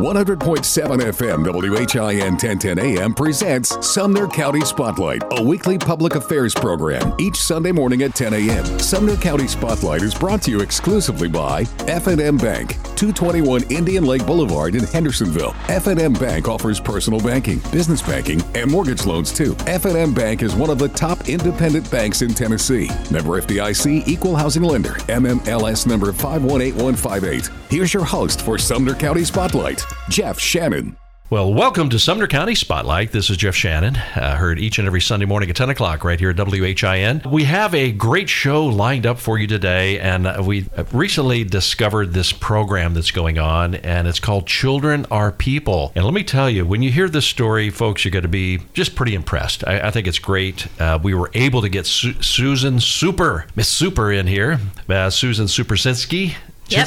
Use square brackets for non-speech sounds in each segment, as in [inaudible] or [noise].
100.7 FM WHIN 1010 AM presents Sumner County Spotlight, a weekly public affairs program each Sunday morning at 10 a.m. Sumner County Spotlight is brought to you exclusively by F&M Bank, 221 Indian Lake Boulevard in Hendersonville. F&M Bank offers personal banking, business banking, and mortgage loans too. F&M Bank is one of the top independent banks in Tennessee. Member FDIC Equal Housing Lender, NMLS number 518158. Here's your host for Sumner County Spotlight. Jeff Shannon. Well, welcome to Sumner County Spotlight. This is Jeff Shannon. Uh, heard each and every Sunday morning at 10 o'clock right here at WHIN. We have a great show lined up for you today, and uh, we recently discovered this program that's going on, and it's called Children Are People. And let me tell you, when you hear this story, folks, you're going to be just pretty impressed. I, I think it's great. Uh, we were able to get Su- Susan Super, Miss Super, in here, uh, Susan Supersinski. Yep.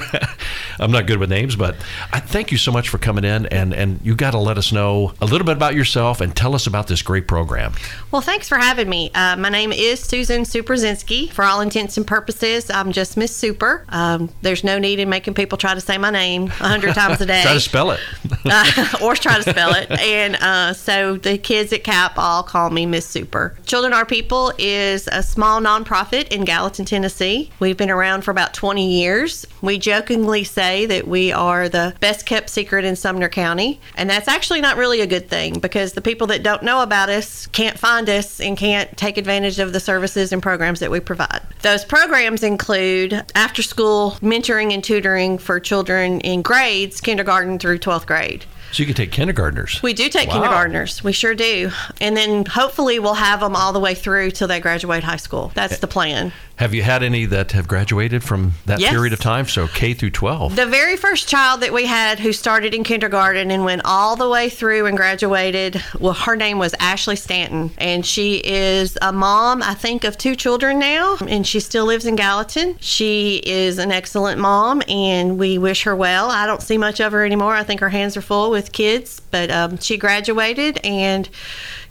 [laughs] I'm not good with names, but I thank you so much for coming in, and and you got to let us know a little bit about yourself and tell us about this great program. Well, thanks for having me. Uh, my name is Susan Superzinski. For all intents and purposes, I'm just Miss Super. Um, there's no need in making people try to say my name a hundred [laughs] times a day. Try to spell it. [laughs] uh, or try to spell it. And uh, so the kids at CAP all call me Miss Super. Children Are People is a small nonprofit in Gallatin, Tennessee. We've been around for about 20 years. We jokingly say that we are the best kept secret in Sumner County. And that's actually not really a good thing because the people that don't know about us can't find us and can't take advantage of the services and programs that we provide. Those programs include after school mentoring and tutoring for children in grades, kindergarten through 12th grade. So you can take kindergartners. We do take Wow. kindergartners. We sure do. And then hopefully we'll have them all the way through till they graduate high school. That's eh. the plan. Have you had any that have graduated from that Yes. period of time? So K through 12. The very first child that we had who started in kindergarten and went all the way through and graduated, well, her name was Ashley Stanton. And she is a mom, I think, of two children now. And she still lives in Gallatin. She is an excellent mom and we wish her well. I don't see much of her anymore. I think her hands are full with kids. But um, she graduated and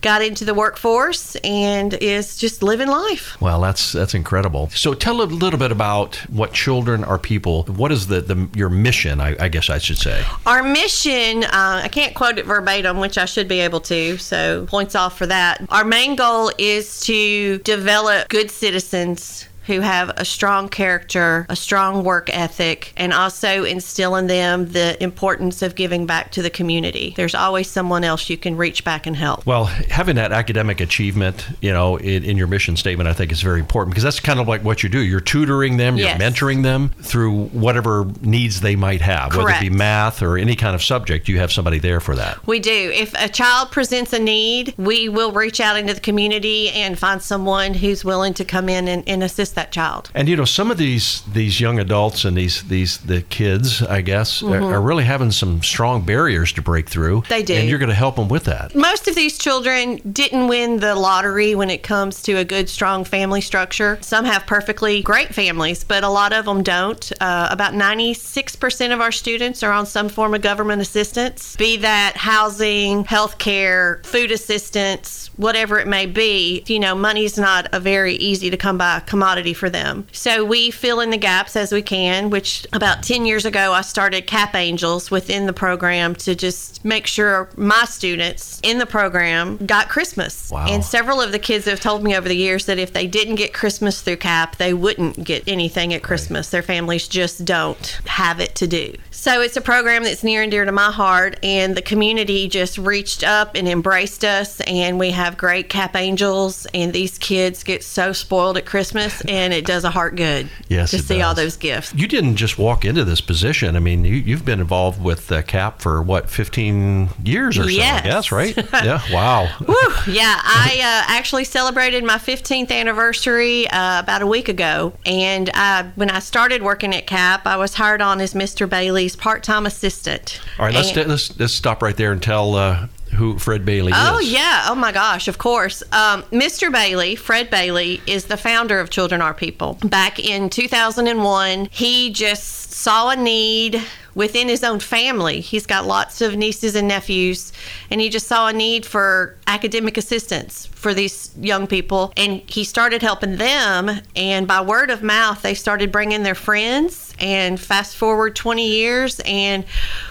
got into the workforce and is just living life. Well, that's that's incredible. So tell a little bit about what children are people. What is the, the your mission? I, I guess I should say. Our mission, uh, I can't quote it verbatim, which I should be able to, so points off for that. Our main goal is to develop good citizens who have a strong character, a strong work ethic, and also instill in them the importance of giving back to the community. There's always someone else you can reach back and help. Well, having that academic achievement, you know, in, in your mission statement, I think is very important because that's kind of like what you do. You're tutoring them, you're mentoring them through whatever needs they might have, whether it be math or any kind of subject. You have somebody there for that. We do. If a child presents a need, we will reach out into the community and find someone who's willing to come in and, and assist that child. And you know, some of these these young adults and these these the kids, I guess, are, are really having some strong barriers to break through. Mm-hmm. They do. and you're going to help them with that. Most of these children didn't win the lottery when it comes to a good, strong family structure. Some have perfectly great families, but a lot of them don't. Uh, about 96% of our students are on some form of government assistance, be that housing, health care, food assistance, whatever it may be. You know, money's not a very easy to come by commodity for them. So we fill in the gaps as we can, which about 10 years ago I started Cap Angels within the program to just make sure my students in the program got Christmas. Wow. And several of the kids have told me over the years that if they didn't get Christmas through CAP, they wouldn't get anything at Christmas. Their families just don't have it to do. So it's a program that's near and dear to my heart, and the community just reached up and embraced us. And we have great CAP Angels, and these kids get so spoiled at Christmas, and it does a heart good Yes, to see all those gifts. You didn't just walk into this position. I mean, you, you've been involved with uh, CAP for what, 15 years or Yes. so? Yes, right? [laughs] yeah. Wow. Whew, yeah, I uh, actually celebrated my 15th anniversary uh, about a week ago. And I, when I started working at CAP, I was hired on as Mr. Bailey's part time assistant. All right, let's, And- let's let's stop right there and tell uh, who Fred Bailey Oh is? yeah! Oh my gosh! Of course, um, Mr. Bailey, Fred Bailey, is the founder of Children Are People. Back in 2001, he just saw a need within his own family. He's got lots of nieces and nephews, and he just saw a need for academic assistance for these young people. And he started helping them, and by word of mouth, they started bringing their friends. And fast forward 20 years, and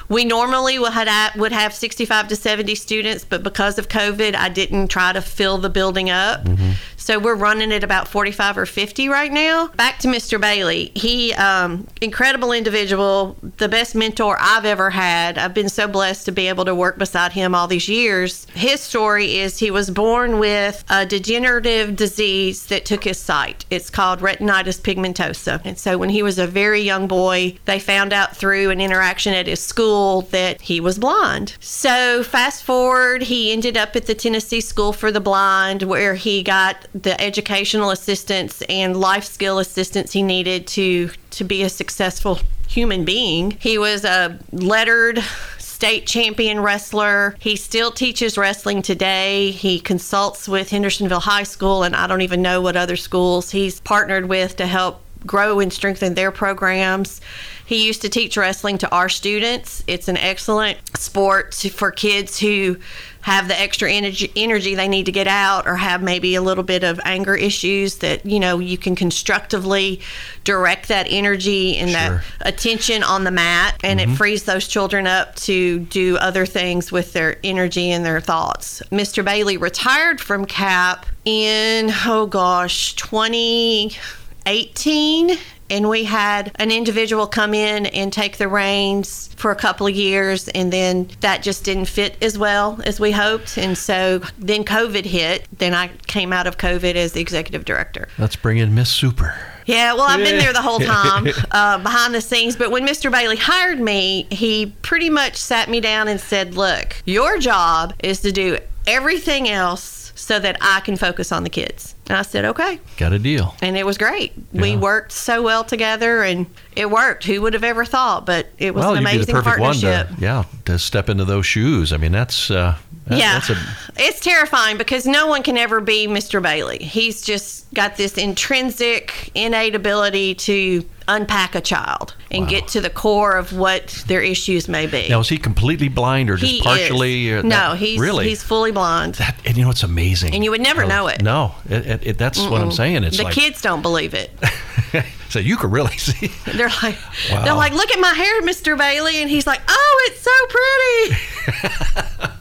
we normally would have, would have 65 to 70 students, but because of COVID, I didn't try to fill the building up. Mm-hmm. So we're running at about 45 or 50 right now. Back to Mr. Bailey. He, um, incredible individual, the best mentor I've ever had. I've been so blessed to be able to work beside him all these years. His story is he was born with a degenerative disease that took his sight. It's called retinitis pigmentosa. And so when he was a very young boy, they found out through an interaction at his school that he was blind. So fast forward, he ended up at the Tennessee School for the Blind where he got the educational assistance and life skill assistance he needed to to be a successful human being. He was a lettered state champion wrestler. He still teaches wrestling today. He consults with Hendersonville High School and I don't even know what other schools he's partnered with to help grow and strengthen their programs. He used to teach wrestling to our students. It's an excellent sport for kids who have the extra energy, energy they need to get out or have maybe a little bit of anger issues that, you know, you can constructively direct that energy and that attention on the mat and it mm-hmm. frees those children up to do other things with their energy and their thoughts. Mr. Bailey retired from CAP in, oh gosh, 2018. And we had an individual come in and take the reins for a couple of years, and then that just didn't fit as well as we hoped. And so then COVID hit. Then I came out of COVID as the executive director. Let's bring in Miss Super. Yeah, well, I've been there the whole time [laughs] uh, behind the scenes. But when Mr. Bailey hired me, he pretty much sat me down and said, Look, your job is to do everything else so that I can focus on the kids. And I said, Okay. Got a deal. And it was great. We worked so well together and it worked. Who would have ever thought? But it was well, an amazing the perfect one partnership. to, yeah, to step into those shoes. I mean, that's uh, that- yeah, that's a it's terrifying because no one can ever be Mr. Bailey. He's just got this intrinsic, innate ability to unpack a child and Wow. get to the core of what their issues may be. now. Is he completely blind or just he partially? Is. uh, no, that- he's really. he's fully blind. that, and you know it's amazing. And you would never know it. No, it, it, it, that's what I'm saying. It's the like kids don't believe it. [laughs] so you could really [laughs] see. They're like, Wow. they're like, look at my hair, Mr. Bailey, and he's like, oh, it's so pretty. [laughs]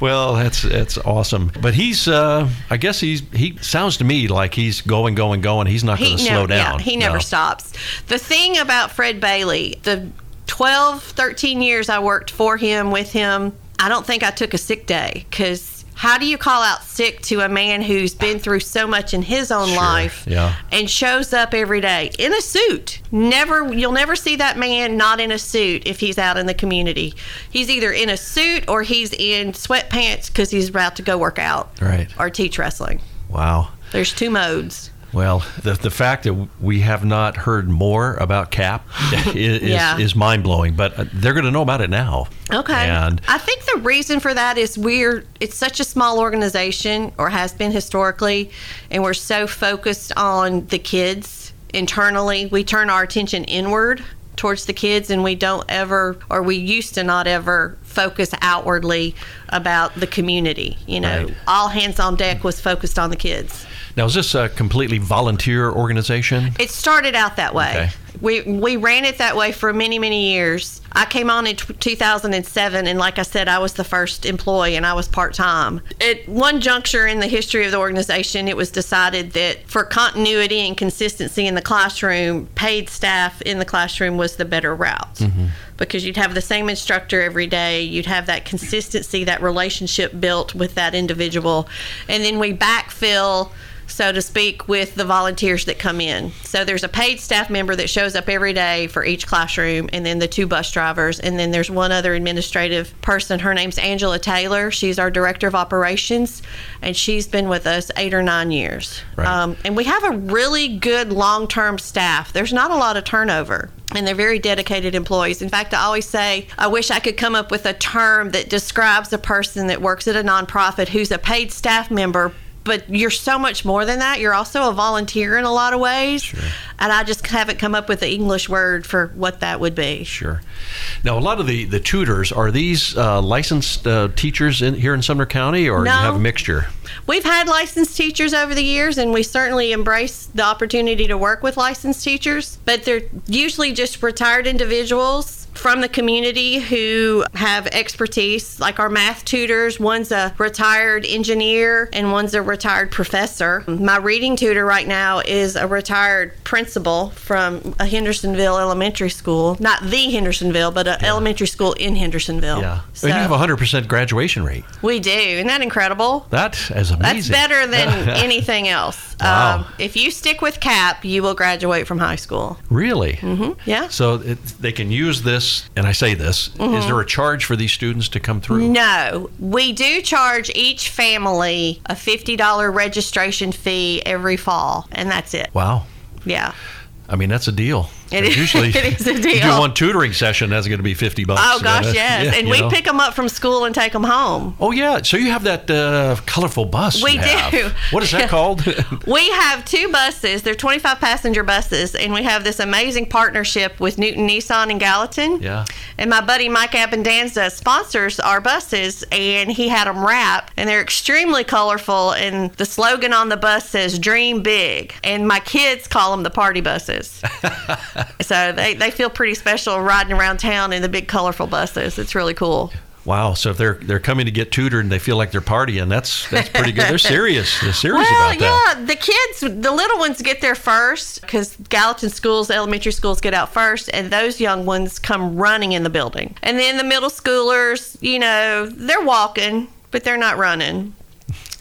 Well, that's that's awesome. But he's, uh, I guess he's he sounds to me like he's going, going, going. He's not going to slow down. Yeah, he never No. stops. The thing about Fred Bailey, the 12, 13 years I worked for him, with him, I don't think I took a sick day because how do you call out sick to a man who's been through so much in his own Sure, life yeah. and shows up every day in a suit? Never, you'll never see that man not in a suit if he's out in the community. He's either in a suit or he's in sweatpants because he's about to go work out Right. or teach wrestling. Wow. There's two modes. Well, the the fact that we have not heard more about CAP [laughs] is Yeah. is, mind blowing. But uh, they're going to know about it now. Okay. And I think the reason for that is we're it's such a small organization or has been historically and we're so focused on the kids internally. We turn our attention inward towards the kids and we don't ever or we used to not ever focus outwardly about the community. You know, Right. all hands on deck was focused on the kids. Now, is this a completely volunteer organization? It started out that way. Okay. We we ran it that way for many many years. I came on in t- 2007, and like I said, I was the first employee, and I was part time. At one juncture in the history of the organization, it was decided that for continuity and consistency in the classroom, paid staff in the classroom was the better route. Mm-hmm. Because you'd have the same instructor every day, you'd have that consistency, that relationship built with that individual, and then we backfill so to speak, with the volunteers that come in. So there's a paid staff member that shows up every day for each classroom, and then the two bus drivers, and then there's one other administrative person. Her name's Angela Taylor. She's our director of operations, and she's been with us eight or nine years. Right. Um, and we have a really good long term staff. There's not a lot of turnover. and they're very dedicated employees. In fact, I always say I wish I could come up with a term that describes a person that works at a nonprofit who's a paid staff member. But you're so much more than that. You're also a volunteer in a lot of ways. Sure. And I just haven't come up with the English word for what that would be. Sure. Now, a lot of the, the tutors are these uh, licensed uh, teachers in, here in Sumner County, or No. you have a mixture? We've had licensed teachers over the years, and we certainly embrace the opportunity to work with licensed teachers, but they're usually just retired individuals from the community who have expertise, like our math tutors. One's a retired engineer, and one's a retired professor. My reading tutor right now is a retired principal from a Hendersonville elementary school. Not the Hendersonville, but an elementary school in Hendersonville. Yeah. So and you have a 100% graduation rate. we do. Isn't that incredible? That is amazing. That's better than [laughs] anything else. Wow. Um, if you stick with CAP, you will graduate from high school. Really? Mm-hmm. Yeah. So it, they can use this, and I say this, Mm-hmm. is there a charge for these students to come through? No, we do charge each family a $50 registration fee every fall, and that's it. Wow. Yeah. I mean, that's a deal. It is- Usually, [laughs] it is a You do one tutoring session, that's going to be 50 bucks. Oh, gosh, Uh, yes. yeah, and we know. pick them up from school and take them home. Oh, yeah. So you have that uh, colorful bus. We you have. do. What is that [laughs] called? We have two buses. They're 25 passenger buses, and we have this amazing partnership with Newton Nissan in Gallatin. Yeah. And my buddy Mike Abandanza sponsors our buses, and he had them wrapped, and they're extremely colorful. And the slogan on the bus says "Dream Big," and my kids call them the party buses. [laughs] [laughs] so they, they feel pretty special riding around town in the big colorful buses. It's really cool. wow. So if they're they're coming to get tutored and they feel like they're partying, that's that's pretty good. They're serious. They're serious Well, about that. yeah, the kids, the little ones get there first because Gallatin schools, elementary schools get out first, and those young ones come running in the building. And then the middle schoolers, you know, they're walking, but they're not running.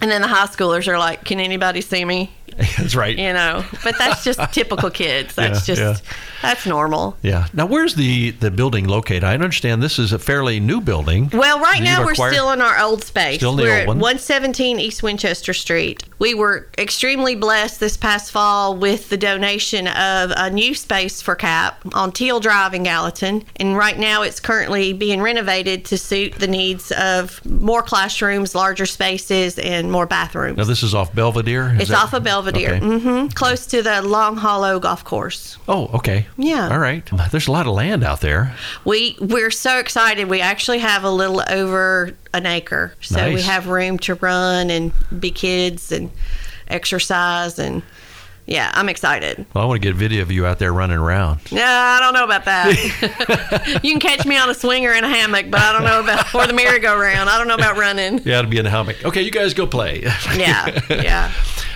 And then the high schoolers are like, "Can anybody see me?" [laughs] That's right. You know, but that's just [laughs] typical kids. That's Yeah, just yeah. that's normal. Yeah. Now, where's the the building located? I understand this is a fairly new building. Well, right now we're acquired- still in our old space. Still in the we're old at one? 117 East Winchester Street. We were extremely blessed this past fall with the donation of a new space for CAP on Teal Drive in Gallatin. And right now it's currently being renovated to suit the needs of more classrooms, larger spaces, and more bathrooms. Now, this is off Belvedere. Is it's that- off of Belvedere, Okay. hmm close to the Long Hollow Golf Course. Oh, okay. Yeah. All right. There's a lot of land out there. We we're so excited. We actually have a little over an acre, so we have room to run and be kids and exercise and yeah, I'm excited. Well, I want to get a video of you out there running around. No, I don't know about that. [laughs] you can catch me on a swinger in a hammock, but I don't know about or the merry-go-round. I don't know about running. Yeah, to be in a hammock. Okay, you guys go play. Yeah, [laughs] yeah.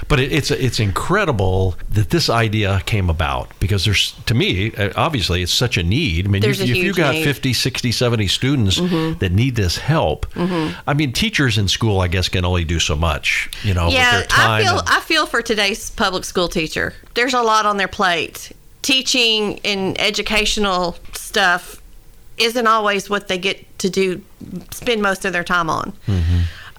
But it, it's it's incredible that this idea came about because there's to me uh, obviously it's such a need. I mean, you, if you got need. 50, 60, 70 students that need this help, I mean, teachers in school I guess can only do so much, you know, with yeah, their time. I feel and- I feel for today's public school teacher. There's a lot on their plate. Teaching and educational stuff isn't always what they get to do spend most of their time on.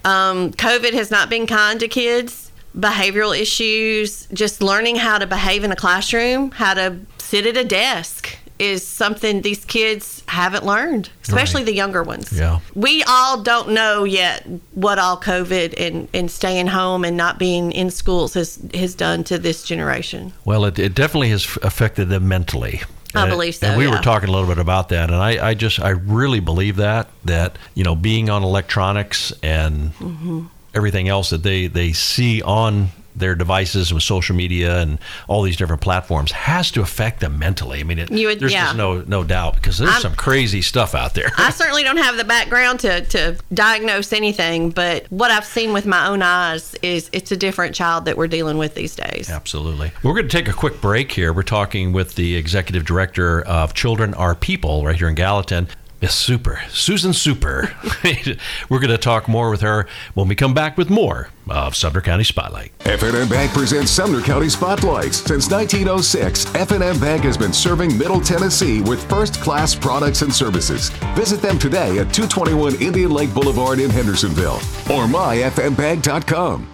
Um, COVID has not been kind to kids. Behavioral issues, just learning how to behave in a classroom, how to sit at a desk is something these kids haven't learned, especially Right. the younger ones. Yeah. We all don't know yet what all COVID and, and staying home and not being in schools has, has done to this generation. Well, it, it definitely has affected them mentally. I And- believe so, And we were talking a little bit about that, and I, I just I really believe that that you know being on electronics and Mm-hmm. Everything else that they they see on their devices with social media and all these different platforms has to affect them mentally. I mean, it, would- there's yeah. just no no doubt because there's I'm- some crazy stuff out there. I [laughs] certainly don't have the background to, to diagnose anything, but what I've seen with my own eyes is it's a different child that we're dealing with these days. Absolutely. We're going to take a quick break here. We're talking with the executive director of Children Are People right here in Gallatin. Miss Super, Susan Super. [laughs] We're going to talk more with her when we come back with more of Sumner County Spotlight. F&M Bank presents Sumner County Spotlights. Since 1906, F&M Bank has been serving Middle Tennessee with first-class products and services. Visit them today at 221 Indian Lake Boulevard in Hendersonville or myfmbank.com.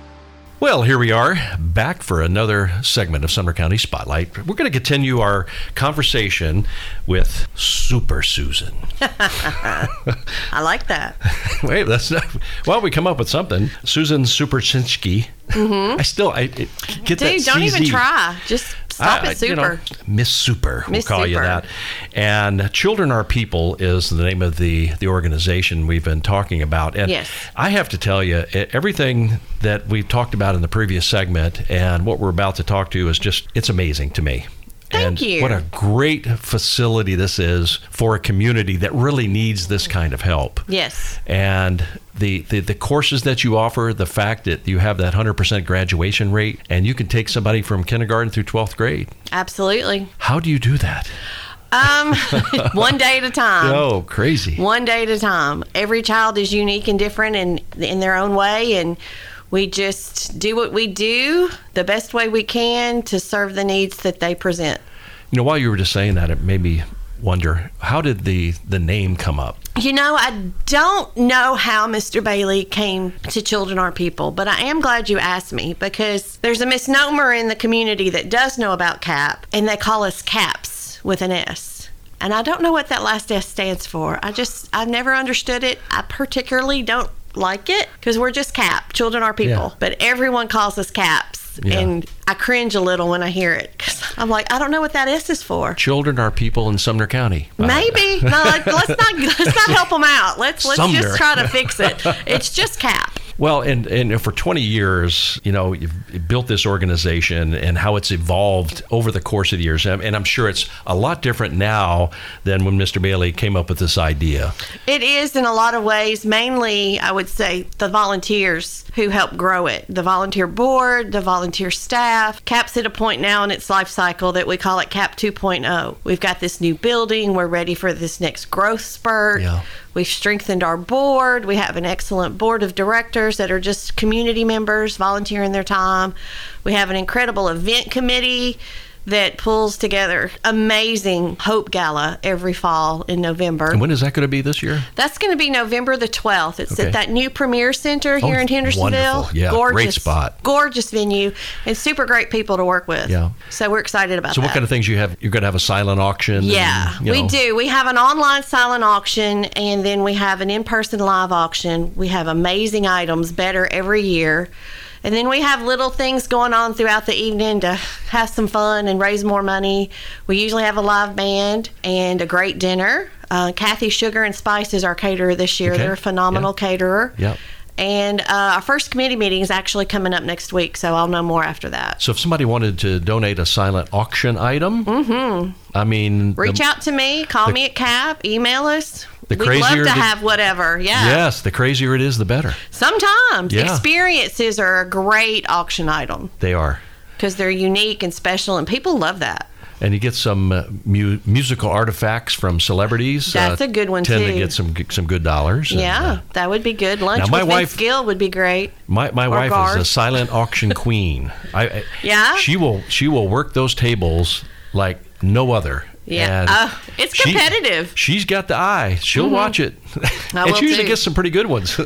Well, here we are back for another segment of Sumner County Spotlight. We're going to continue our conversation with Super Susan. [laughs] [laughs] I like that. Wait, that's not. Well, we come up with something. Susan Supersinski. Mm-hmm. I still I it, get that Dude, don't even try. Just stop I- I- at you know, super. Miss Super, we'll Miss call you that. And Children Are People is the name of the the organization we've been talking about. And Yes. I have to tell you, everything that we've talked about in the previous segment and what we're about to talk to is just it's amazing to me. Thank and you. What a great facility this is for a community that really needs this kind of help yes. and the, the the courses that you offer, the fact that you have that 100% graduation rate, and you can take somebody from kindergarten through 12th grade. Absolutely. How do you do that? Um, [laughs] one day at a time. oh, crazy. One day at a time. Every child is unique and different in in their own way, and we just do what we do the best way we can to serve the needs that they present. You know, while you were just saying that, it made me wonder how did the the name come up? You know, I don't know how Mr. Bailey came to Children Are People, but I am glad you asked me because there's a misnomer in the community that does know about CAP, and they call us CAPS with an S. And I don't know what that last S stands for. I just, I've never understood it. I particularly don't like it because we're just CAP, Children Are People. Yeah. But everyone calls us CAPS. Yeah. And I cringe a little when I hear it because I'm like, I don't know what that S is for. Children are people in Sumner County. Maybe no. Let, let's not let's not help them out. Let's let's Sumner. just try to fix it. It's just cap. Well, and, and for 20 years, you know, you've built this organization and how it's evolved over the course of the years. And and I'm sure it's a lot different now than when Mr. Bailey came up with this idea. It is in a lot of ways. Mainly, I would say the volunteers who help grow it. The volunteer board, the volunteer staff. Cap's at a point now in its life cycle that we call it Cap 2.0. We've got this new building. We're ready for this next growth spurt. Yeah. We've strengthened our board. We have an excellent board of directors that are just community members volunteering their time. We have an incredible event committee that pulls together amazing Hope Gala every fall in November. And when is that going to be this year? That's going to be November the 12th. It's Okay. at that new Premier Center oh, here Oh, in Hendersonville. wonderful. Yeah, gorgeous, great spot. Gorgeous venue and super great people to work with. Yeah. So we're excited about So, that. So what kind of things you have? You're going to have a silent auction? Yeah, and, you we know, do. We have an online silent auction and then we have an in person live auction. We have amazing items, better every year. And then we have little things going on throughout the evening to have some fun and raise more money. We usually have a live band and a great dinner. Uh, Kathy Sugar and Spice is our caterer this year. Okay. They're a phenomenal Yeah. caterer. Yep. And uh, our first committee meeting is actually coming up next week, so I'll know more after that. So, if somebody wanted to donate a silent auction item, mm-hmm. I mean, Reach the- out to me, call the- me at CAP, email us. The We'd love to the- have whatever. Yeah. Yes, the crazier it is, the better. Sometimes Yeah. experiences are a great auction item They are. because they're unique and special, and people love that. And you get some uh, mu- musical artifacts from celebrities. uh, That's a good one, too. tend to get some some good dollars. and, Yeah, uh, that would be good. Lunch Now, my with wife- Vince Gill would be great. my my Or wife is a silent auction queen. I, I [laughs] Yeah? She will she will work those tables like no other. Yeah. Uh, it's competitive. she's got the eye. She'll watch it. I and she usually too. gets some pretty good ones.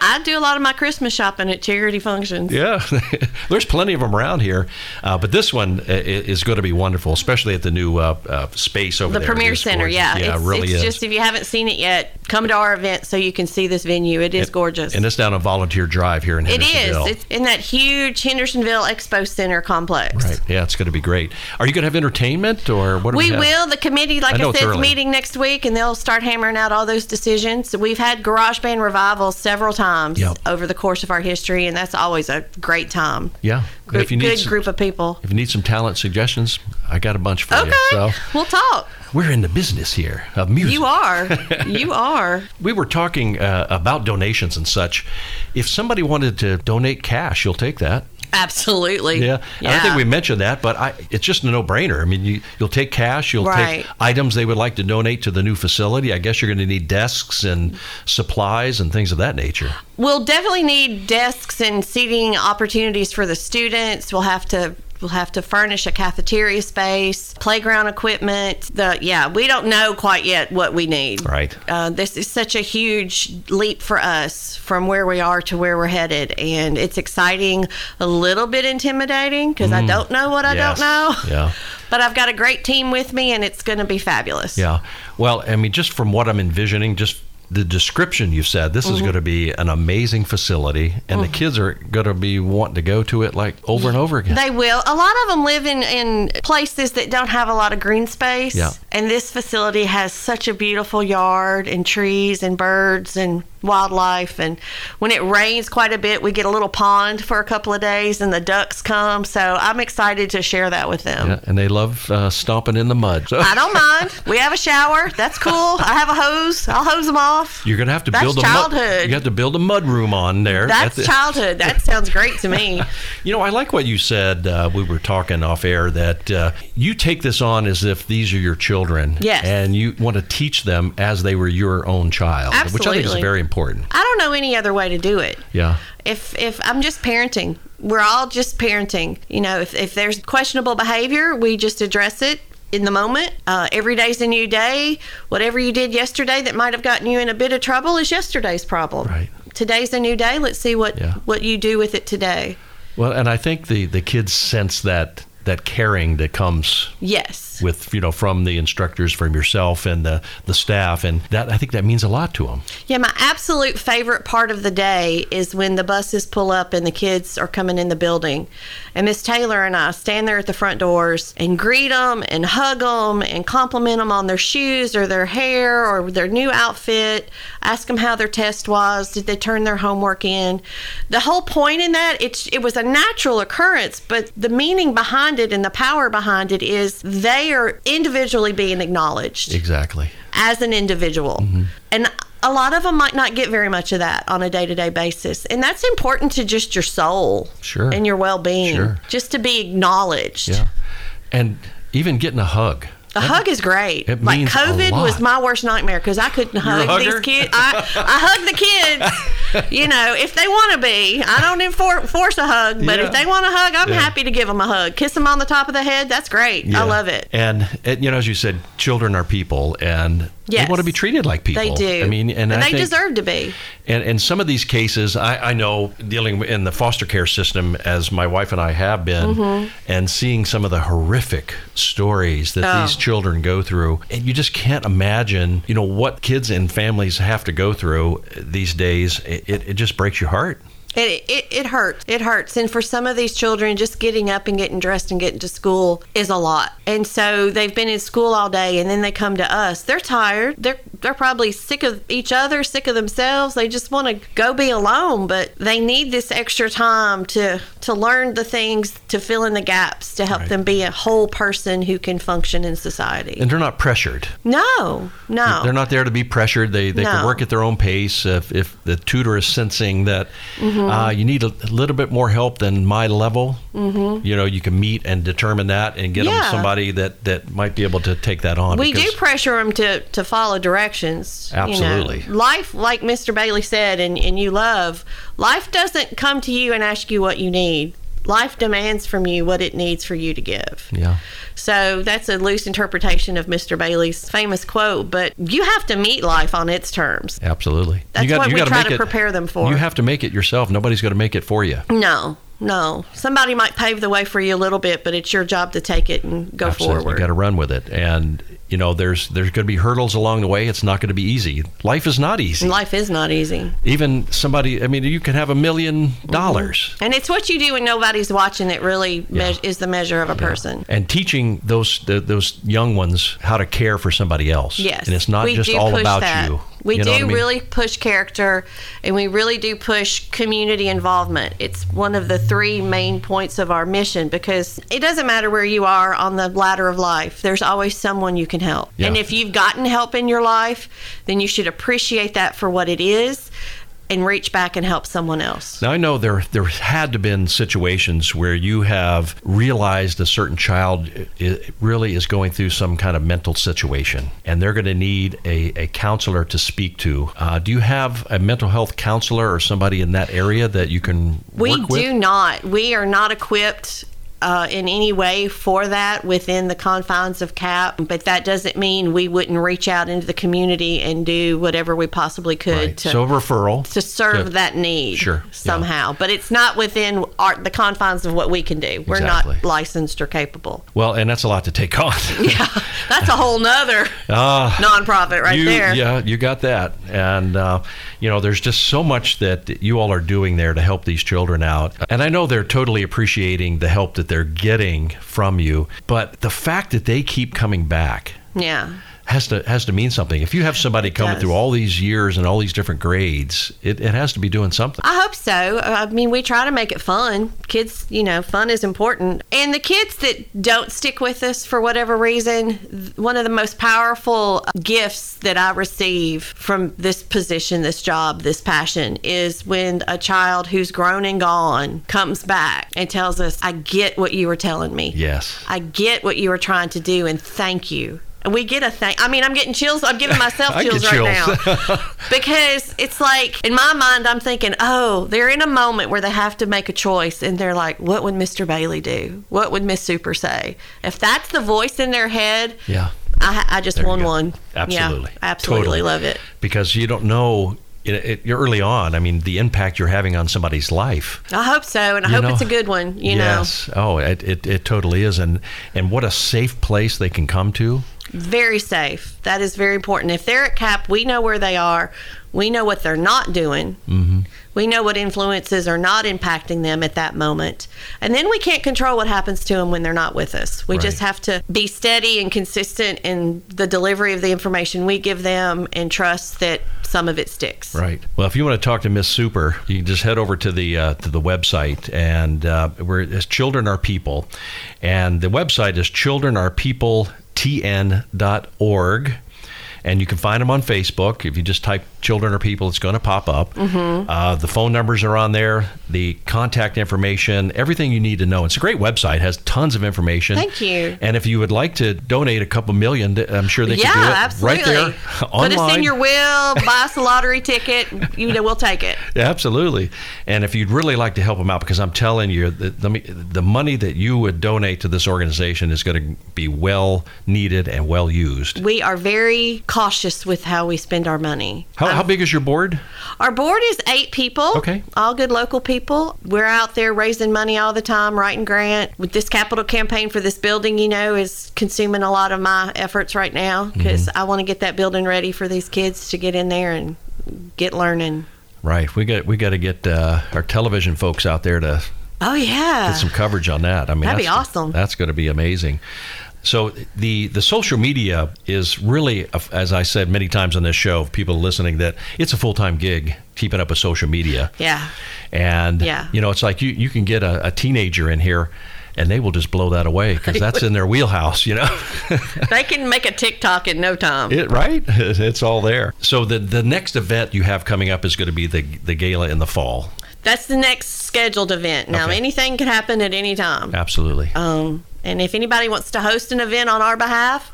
I do a lot of my Christmas shopping at charity functions. Yeah, [laughs] there's plenty of them around here, uh, but this one i- is going to be wonderful, especially at the new uh, uh, space over The there. The Premier Center, gorgeous. yeah. yeah, it's, it really it's is. just if you haven't seen it yet, come to our event so you can see this venue. It is gorgeous. and it's down on Volunteer Drive here in It Hendersonville. is. It's in that huge Hendersonville Expo Center complex. right. Yeah, it's going to be great. Are you going to have entertainment or what? We, We will. The committee, like I I, said, is meeting next week, and they'll start hammering out all those decisions. We've had Garage Band revivals several times Yep. over the course of our history, and that's always a great time. Yeah. Good, if you need good some, group of people. if you need some talent suggestions, I got a bunch for Okay, you. So we'll talk. we're in the business here of music. You are. [laughs] you are. We were talking uh, about donations and such. If somebody wanted to donate cash, you'll take that. Absolutely. Yeah, I don't think we mentioned that, but I, it's just a no-brainer. I mean, you, you'll take cash, you'll Right. take items they would like to donate to the new facility. I guess you're going to need desks and supplies and things of that nature. We'll definitely need desks and seating opportunities for the students. We'll have to We'll have to furnish a cafeteria space, playground equipment. The yeah, we don't know quite yet what we need. Right. Uh, this is such a huge leap for us from where we are to where we're headed, and it's exciting, a little bit intimidating because I don't know what I Mm. Yes. don't know. Yeah. [laughs] But I've got a great team with me, and it's going to be fabulous. Yeah. Well, I mean, just from what I'm envisioning, just the description you said, this Mm-hmm. is going to be an amazing facility, and the kids are going to be wanting to go to it like over and over again. They will. A lot of them live in, in places that don't have a lot of green space. Yeah. And this facility has such a beautiful yard and trees and birds and wildlife. And when it rains quite a bit, we get a little pond for a couple of days and the ducks come. So I'm excited to share that with them. Yeah, and they love uh, stomping in the mud. So [laughs] I don't mind. We have a shower. That's cool. I have a hose. I'll hose them off. you're going to have to That's build a mud. childhood. You have to build a mud room on there. That's childhood. That sounds great to me. [laughs] You know, I like what you said. Uh, we were talking off air that uh, you take this on as if these are your children. Yes. And you want to teach them as they were your own child, Absolutely. which I think is very important. I don't know any other way to do it. Yeah. if if I'm just parenting, we're all just parenting. You know, if if there's questionable behavior, we just address it in the moment. Uh, every day's a new day. Whatever you did yesterday that might have gotten you in a bit of trouble is yesterday's problem. Right. Today's a new day. Let's see what Yeah. what you do with it today. Well, and I think the, the kids sense that that caring that comes Yes. with you know from the instructors, from yourself, and the the staff, and that I think that means a lot to them. Yeah, my absolute favorite part of the day is when the buses pull up and the kids are coming in the building. And Miss Taylor and I stand there at the front doors and greet them and hug them and compliment them on their shoes or their hair or their new outfit, ask them how their test was, did they turn their homework in. The whole point in that, it's, it was a natural occurrence, but the meaning behind it and the power behind it is they are individually being acknowledged Exactly. as an individual. Mm-hmm. And a lot of them might not get very much of that on a day to day basis. And that's important to just your soul Sure. and your well being, Sure. just to be acknowledged. Yeah. And even getting a hug. A hug is great. It like means COVID was my worst nightmare because I couldn't hug these kids. I, I hug the kids, [laughs] you know, if they want to be. I don't enfor- force a hug, but Yeah. if they want a hug, I'm Yeah. happy to give them a hug. Kiss them on the top of the head. That's great. Yeah. I love it. And, and you know, as you said, children are people, and Yes. they want to be treated like people. They do. I mean, and, I they think, deserve to be. And in some of these cases, I, I know dealing in the foster care system, as my wife and I have been, Mm-hmm. and seeing some of the horrific stories that Oh. these children go through, and you just can't imagine, you know, what kids and families have to go through these days. It, it, it just breaks your heart. It, it, it hurts. It hurts. And for some of these children, just getting up and getting dressed and getting to school is a lot. And so they've been in school all day and then they come to us. They're tired. They're, they're probably sick of each other, sick of themselves. They just want to go be alone, but they need this extra time to, to learn the things, to fill in the gaps, to help Right. them be a whole person who can function in society. And they're not pressured. no, no. They're not there to be pressured. They, they can work at their own pace. If, if the tutor is sensing that Mm-hmm. Uh, you need a, a little bit more help than my level, mm-hmm. you know, you can meet and determine that and get them somebody that, that might be able to take that on. We do pressure them to, to follow directions. you know. Absolutely. Life, like Mr. Bailey said, and, and you love, life doesn't come to you and ask you what you need. Life demands from you what it needs for you to give. Yeah. So that's a loose interpretation of Mr. Bailey's famous quote, but you have to meet life on its terms. Absolutely. That's what we try to it- prepare them for. You have to make it yourself. Nobody's going to make it for you. No, no. Somebody might pave the way for you a little bit, but it's your job to take it and go Absolutely. forward. You got to run with it. And, you know, there's there's going to be hurdles along the way. It's not going to be easy. Life is not easy. Life is not easy. Even somebody, I mean, you can have a million Mm-hmm. dollars. And it's what you do when nobody's watching that really Yeah. me- is the measure of a person. and teaching those the, those young ones how to care for somebody else. Yes. and it's not we just all about that. you. We You know do I mean? really push character and we really do push community involvement. It's one of the three main points of our mission because it doesn't matter where you are on the ladder of life, there's always someone you can help. Yeah. And if you've gotten help in your life, then you should appreciate that for what it is and reach back and help someone else. Now I know there there had to been situations where you have realized a certain child really is going through some kind of mental situation, and they're going to need a, a counselor to speak to. Uh, do you have a mental health counselor or somebody in that area that you can We work with? do not. We are not equipped uh, in any way for that within the confines of CAP, but that doesn't mean we wouldn't reach out into the community and do whatever we possibly could Right. to so referral. to serve to- that need Sure, yeah. somehow. But it's not within our, the confines of what we can do. We're Exactly. not licensed or capable. Well, and that's a lot to take on. [laughs] Yeah, that's a whole nother [laughs] Ah. nonprofit right you, there. Yeah, you got that. And, uh, you know, there's just so much that you all are doing there to help these children out. And I know they're totally appreciating the help that they're getting from you. But the fact that they keep coming back Yeah. Has to has to mean something. If you have somebody coming does. through all these years and all these different grades, it, it has to be doing something. I hope so. I mean, we try to make it fun. Kids, you know, fun is important. And the kids that don't stick with us for whatever reason, one of the most powerful gifts that I receive from this position, this job, this passion is when a child who's grown and gone comes back and tells us, I get what you were telling me. Yes. I get what you were trying to do, and thank you. We get a thing. I mean, I'm getting chills. I'm giving myself [laughs] get chills right now [laughs] because it's like in my mind, I'm thinking, oh, they're in a moment where they have to make a choice, and they're like, what would Mr. Bailey do? What would Miss Super say? If that's the voice in their head, Yeah. I, I just There won one. Absolutely. yeah, absolutely Totally. love it. Because you don't know it, it, you're early on. I mean, the impact you're having on somebody's life. I hope so, and I You hope know, it's a good one. You know, yes. Oh, it, it, it totally is. And, and what a safe place they can come to. very safe. That is very important. If they're at CAP, we know where they are. We know what they're not doing. Mm-hmm. We know what influences are not impacting them at that moment. And then we can't control what happens to them when they're not with us. We just have to be steady and consistent in the delivery of the information we give them and trust that some of it sticks. Right. Well, if you want to talk to Miss Super, you can just head over to the uh, to the website, and uh, it's Children Are People, and the website is childrenarepeopletn.org. And you can find them on Facebook. If you just type "Children or People," it's going to pop up. Mm-hmm. Uh, the phone numbers are on there. The contact information, everything you need to know. It's a great website. Has tons of information. Thank you. And if you would like to donate a couple million, I'm sure they yeah, can do it absolutely. right there online. Put us in your will, buy us a lottery ticket. You know, we'll take it. Yeah, [laughs] absolutely. And if you'd really like to help them out, because I'm telling you, the, the, the money that you would donate to this organization is going to be well needed and well used. We are very cautious with how we spend our money. How, how big is your board? Our board is eight people. Okay. All good local people. We're out there raising money all the time, writing grant. With this capital campaign for this building, you know, is consuming a lot of my efforts right now because Mm-hmm. I want to get that building ready for these kids to get in there and get learning. Right. We got we got to get uh, our television folks out there to Oh yeah. get some coverage on that. I mean, That'd be awesome. That's going to be amazing. So the the social media is really, as I said many times on this show, people listening, that it's a full time gig keeping up with social media. yeah. And Yeah. you know, it's like you you can get a, a teenager in here, and they will just blow that away [laughs] because that's in their wheelhouse. You know, [laughs] They can make a TikTok in no time. it right? [laughs] It's all there. So the the next event you have coming up is going to be the the gala in the fall. That's the next scheduled event. Now, Okay. anything can happen at any time. Absolutely. Um, and if anybody wants to host an event on our behalf,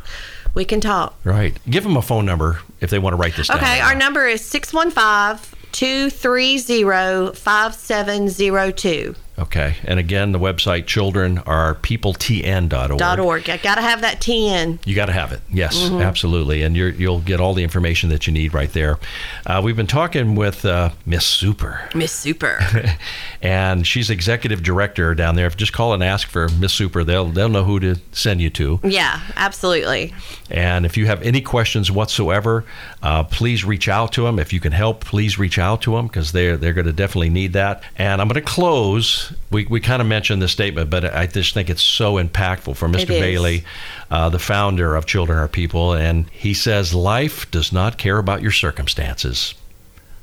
we can talk. right. Give them a phone number if they want to write this down. Okay, our number is 615 230 5702. Okay. And again, the website children childrenarepeopletn.org. Dot org. I got to have that TN. You got to have it. Yes, Mm-hmm. absolutely. And you're, you'll get all the information that you need right there. Uh, we've been talking with uh, Miss Super, Miss Super. [laughs] and she's executive director down there. If you just call and ask for Miss Super, they'll they'll know who to send you to. yeah, absolutely. And if you have any questions whatsoever, uh, please reach out to them. If you can help, please reach out to them because they're they're going to definitely need that. And I'm going to close. We, we kind of mentioned this statement, but I just think it's so impactful for Mr. Bailey, uh, the founder of Children Are People, and he says life does not care about your circumstances.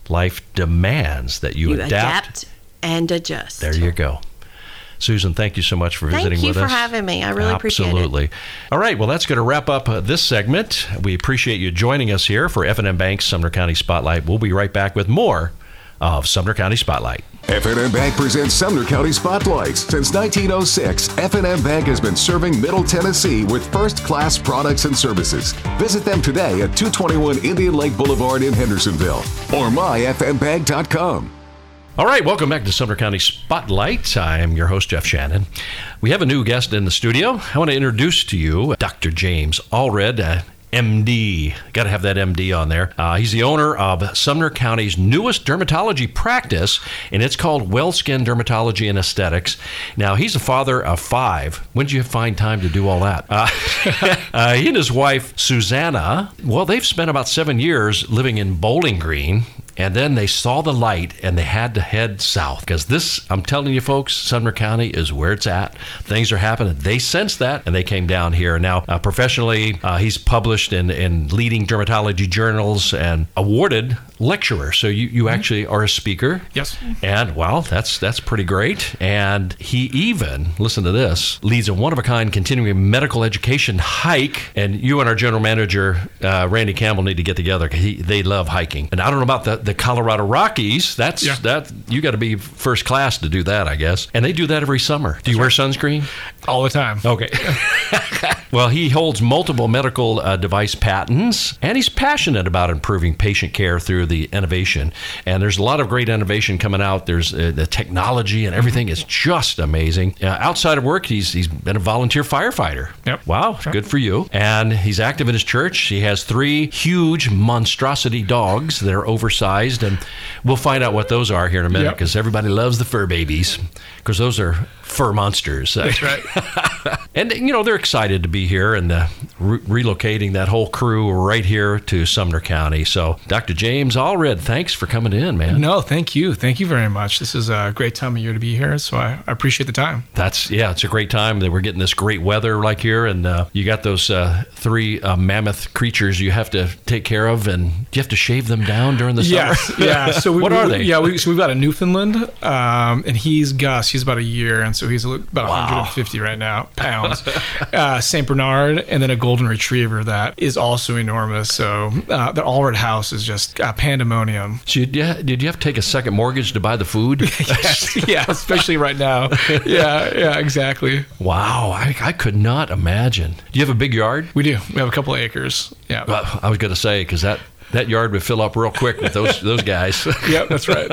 Life demands that you, You adapt and adjust. There you go. Susan, thank you so much for visiting with us. Thank you for us. having me. I really appreciate it. Absolutely. All right, well, that's going to wrap up uh, this segment. We appreciate you joining us here for F&M Bank's Sumner County Spotlight. We'll be right back with more of Sumner County Spotlight. F&M Bank presents Sumner County Spotlights. Since 1906, F&M Bank has been serving Middle Tennessee with first-class products and services. Visit them today at 221 Indian Lake Boulevard in Hendersonville or myfmbank.com. All right, welcome back to Sumner County Spotlight. I am your host, Jeff Shannon. We have a new guest in the studio. I want to introduce to you Dr. James Allred. Uh, MD. Got to have that MD on there. Uh, he's the owner of Sumner County's newest dermatology practice, and it's called WellSkin Dermatology and Aesthetics. Now, he's a father of five. When did you find time to do all that? Uh, [laughs] uh, he and his wife, Susanna, well, they've spent about seven years living in Bowling Green. And then they saw the light and they had to head south because this, I'm telling you folks, Sumner County is where it's at. Things are happening. They sensed that and they came down here. Now, uh, professionally, uh, he's published in, in leading dermatology journals and awarded lecturer. So you, you actually are a speaker. Yes. And well, that's that's pretty great. And he even, listen to this, leads a one of a kind continuing medical education hike. And you and our general manager, uh, Randy Campbell, need to get together because they love hiking. And I don't know about the, the Colorado Rockies. That's Yeah. that you got to be first class to do that, I guess. And they do that every summer. Do you wear sunscreen? All the time. Okay. [laughs] well, he holds multiple medical uh, device patents, and he's passionate about improving patient care through the innovation. And there's a lot of great innovation coming out. There's uh, the technology and everything is just amazing. Uh, outside of work, he's he's been a volunteer firefighter. Yep. Wow, Sure. good for you. And he's active in his church. He has three huge monstrosity dogs that are oversized, and we'll find out what those are here in a minute Yep. because everybody loves the fur babies because those are fur monsters. That's right. [laughs] And you know they're excited to be here and uh, re- relocating that whole crew right here to Sumner County. So, Dr. James Allred, thanks for coming in, man. no, thank you. Thank you very much. This is a great time of year to be here, so I, I appreciate the time. That's yeah, it's a great time that we're getting this great weather like here, and uh, you got those uh, three uh, mammoth creatures you have to take care of, and you have to shave them down during the summer? Yes, yeah. So [laughs] we, what we- are they? Yeah, we, so we've got a Newfoundland, um, and he's Gus. He's about a year, and so he's about Wow. 150 right now pounds. [laughs] uh, Saint Bernard, and then a golden retriever that is also enormous. So uh, the Allred house is just uh, pandemonium. So you, yeah, did you have to take a second mortgage to buy the food? [laughs] [laughs] yeah, especially right now. Yeah, yeah, exactly. wow, I, I could not imagine. Do you have a big yard? We do. We have a couple of acres. Yeah. Uh, I was going to say because that that yard would fill up real quick with those those guys. [laughs] yeah, that's right.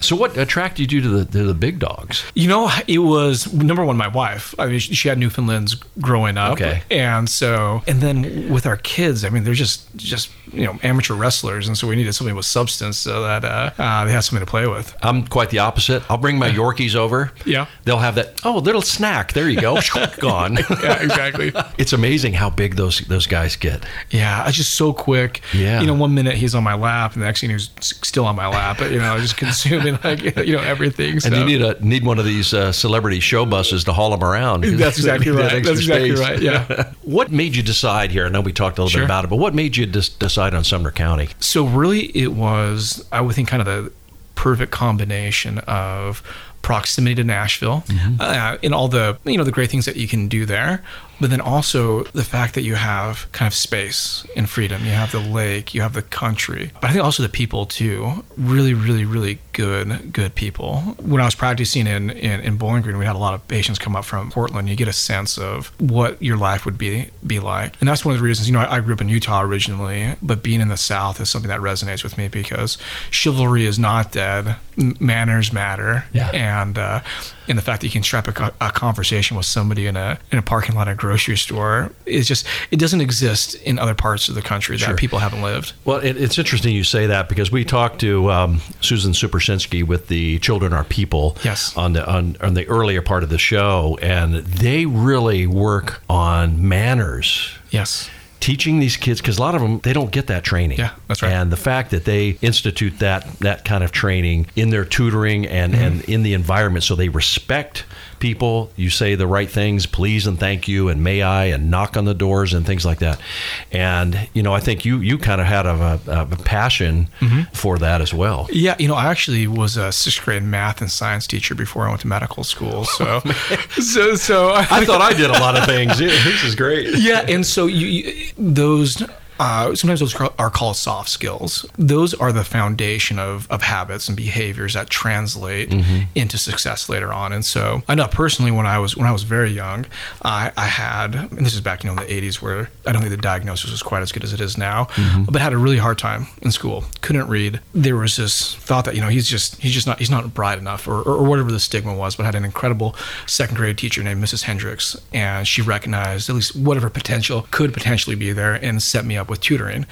So what attracted you to the to the big dogs? You know, it was number one, my wife. I mean, she she had Newfoundlands growing up. Okay. And so, and then with our kids, I mean, they're just, just, you know, amateur wrestlers. And so we needed something with substance so that uh, uh, they had something to play with. I'm quite the opposite. I'll bring my Yorkies over. Yeah. They'll have that oh little snack. There you go. [laughs] Gone. [laughs] Yeah, exactly. It's amazing how big those those guys get. yeah. It's just so quick. Yeah. You know, one minute he's on my lap and the next thing he's still on my lap, but, you know, just [laughs] consuming like, you know, everything. So. And you need a need one of these uh, celebrity show buses to haul him around. [laughs] That's [laughs] exactly That right. extra That's exactly space. right. Yeah. what made you decide here? I know we talked a little Sure. bit about it, but what made you dis- decide on Sumner County? So really, it was I would think kind of the perfect combination of proximity to Nashville uh, and all the you know the great things that you can do there, but then also the fact that you have kind of space and freedom. You have the lake, you have the country, but I think also the people too. Really, really, really good, good people. When I was practicing in in, in Bowling Green, we had a lot of patients come up from Portland. You get a sense of what your life would be be like, and that's one of the reasons. You know, I, I grew up in Utah originally, but being in the South is something that resonates with me because chivalry is not dead. Manners matter, Yeah. and uh, and the fact that you can strap a, a conversation with somebody in a in a parking lot at grocery store is just it doesn't exist in other parts of the country that Sure. people haven't lived. Well, it, it's interesting you say that because we talked to um, Susan Supersinski with the Children Are People Yes. on the on, on the earlier part of the show, and they really work on manners. Yes. Teaching these kids because a lot of them they don't get that training. Yeah, that's right. And the fact that they institute that that kind of training in their tutoring and Mm-hmm. and in the environment, so they respect people. You say the right things, please and thank you, and may I, and knock on the doors and things like that. And you know, I think you you kind of had a, a, a passion Mm-hmm. for that as well. Yeah, you know, I actually was a sixth grade math and science teacher before I went to medical school. So, [laughs] so, so I thought I did a lot of things. [laughs] This is great. yeah, and so you, you those. Uh, sometimes those are called soft skills. Those are the foundation of, of habits and behaviors that translate into success later on. And so I know personally when I was when I was very young, I, I had and this is back you know in the 80s where I don't think the diagnosis was quite as good as it is now, but had a really hard time in school. couldn't read, there was this thought that you know he's just he's just not he's not bright enough, or, or whatever the stigma was. But I had an incredible second grade teacher named Mrs. Hendricks, and she recognized at least whatever potential could potentially be there, and set me up with tutoring.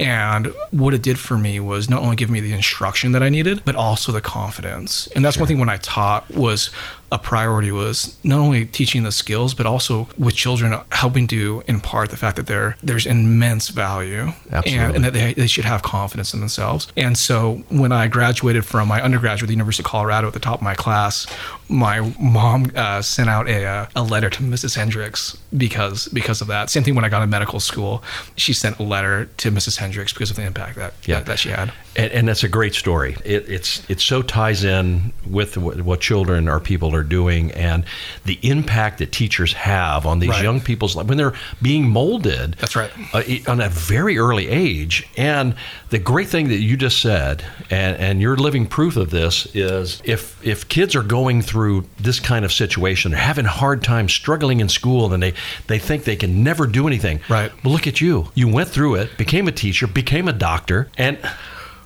And what it did for me was not only give me the instruction that I needed, but also the confidence. And that's sure. one thing when I taught was a priority was not only teaching the skills, but also with children helping to impart the fact that there there's immense value and, and, that they, they should have confidence in themselves. And so when I graduated from my undergraduate at the University of Colorado at the top of my class, my mom uh, sent out a, uh, a letter to Mrs. Hendricks because because of that. Same thing when I got in medical school, she sent a letter to Mrs. Hendricks because of the impact that yeah. that, that she had. And, and, that's a great story. It, it's it so ties in with what, what children or people are doing and the impact that teachers have on these right. young people's life when they're being molded. That's right. Uh, on a very early age. And the great thing that you just said, and, and you're living proof of this, is if if kids are going through this kind of situation, they're having a hard time struggling in school, and they they think they can never do anything. Right. Well, look at you. You went through it, became a teacher, became a doctor, and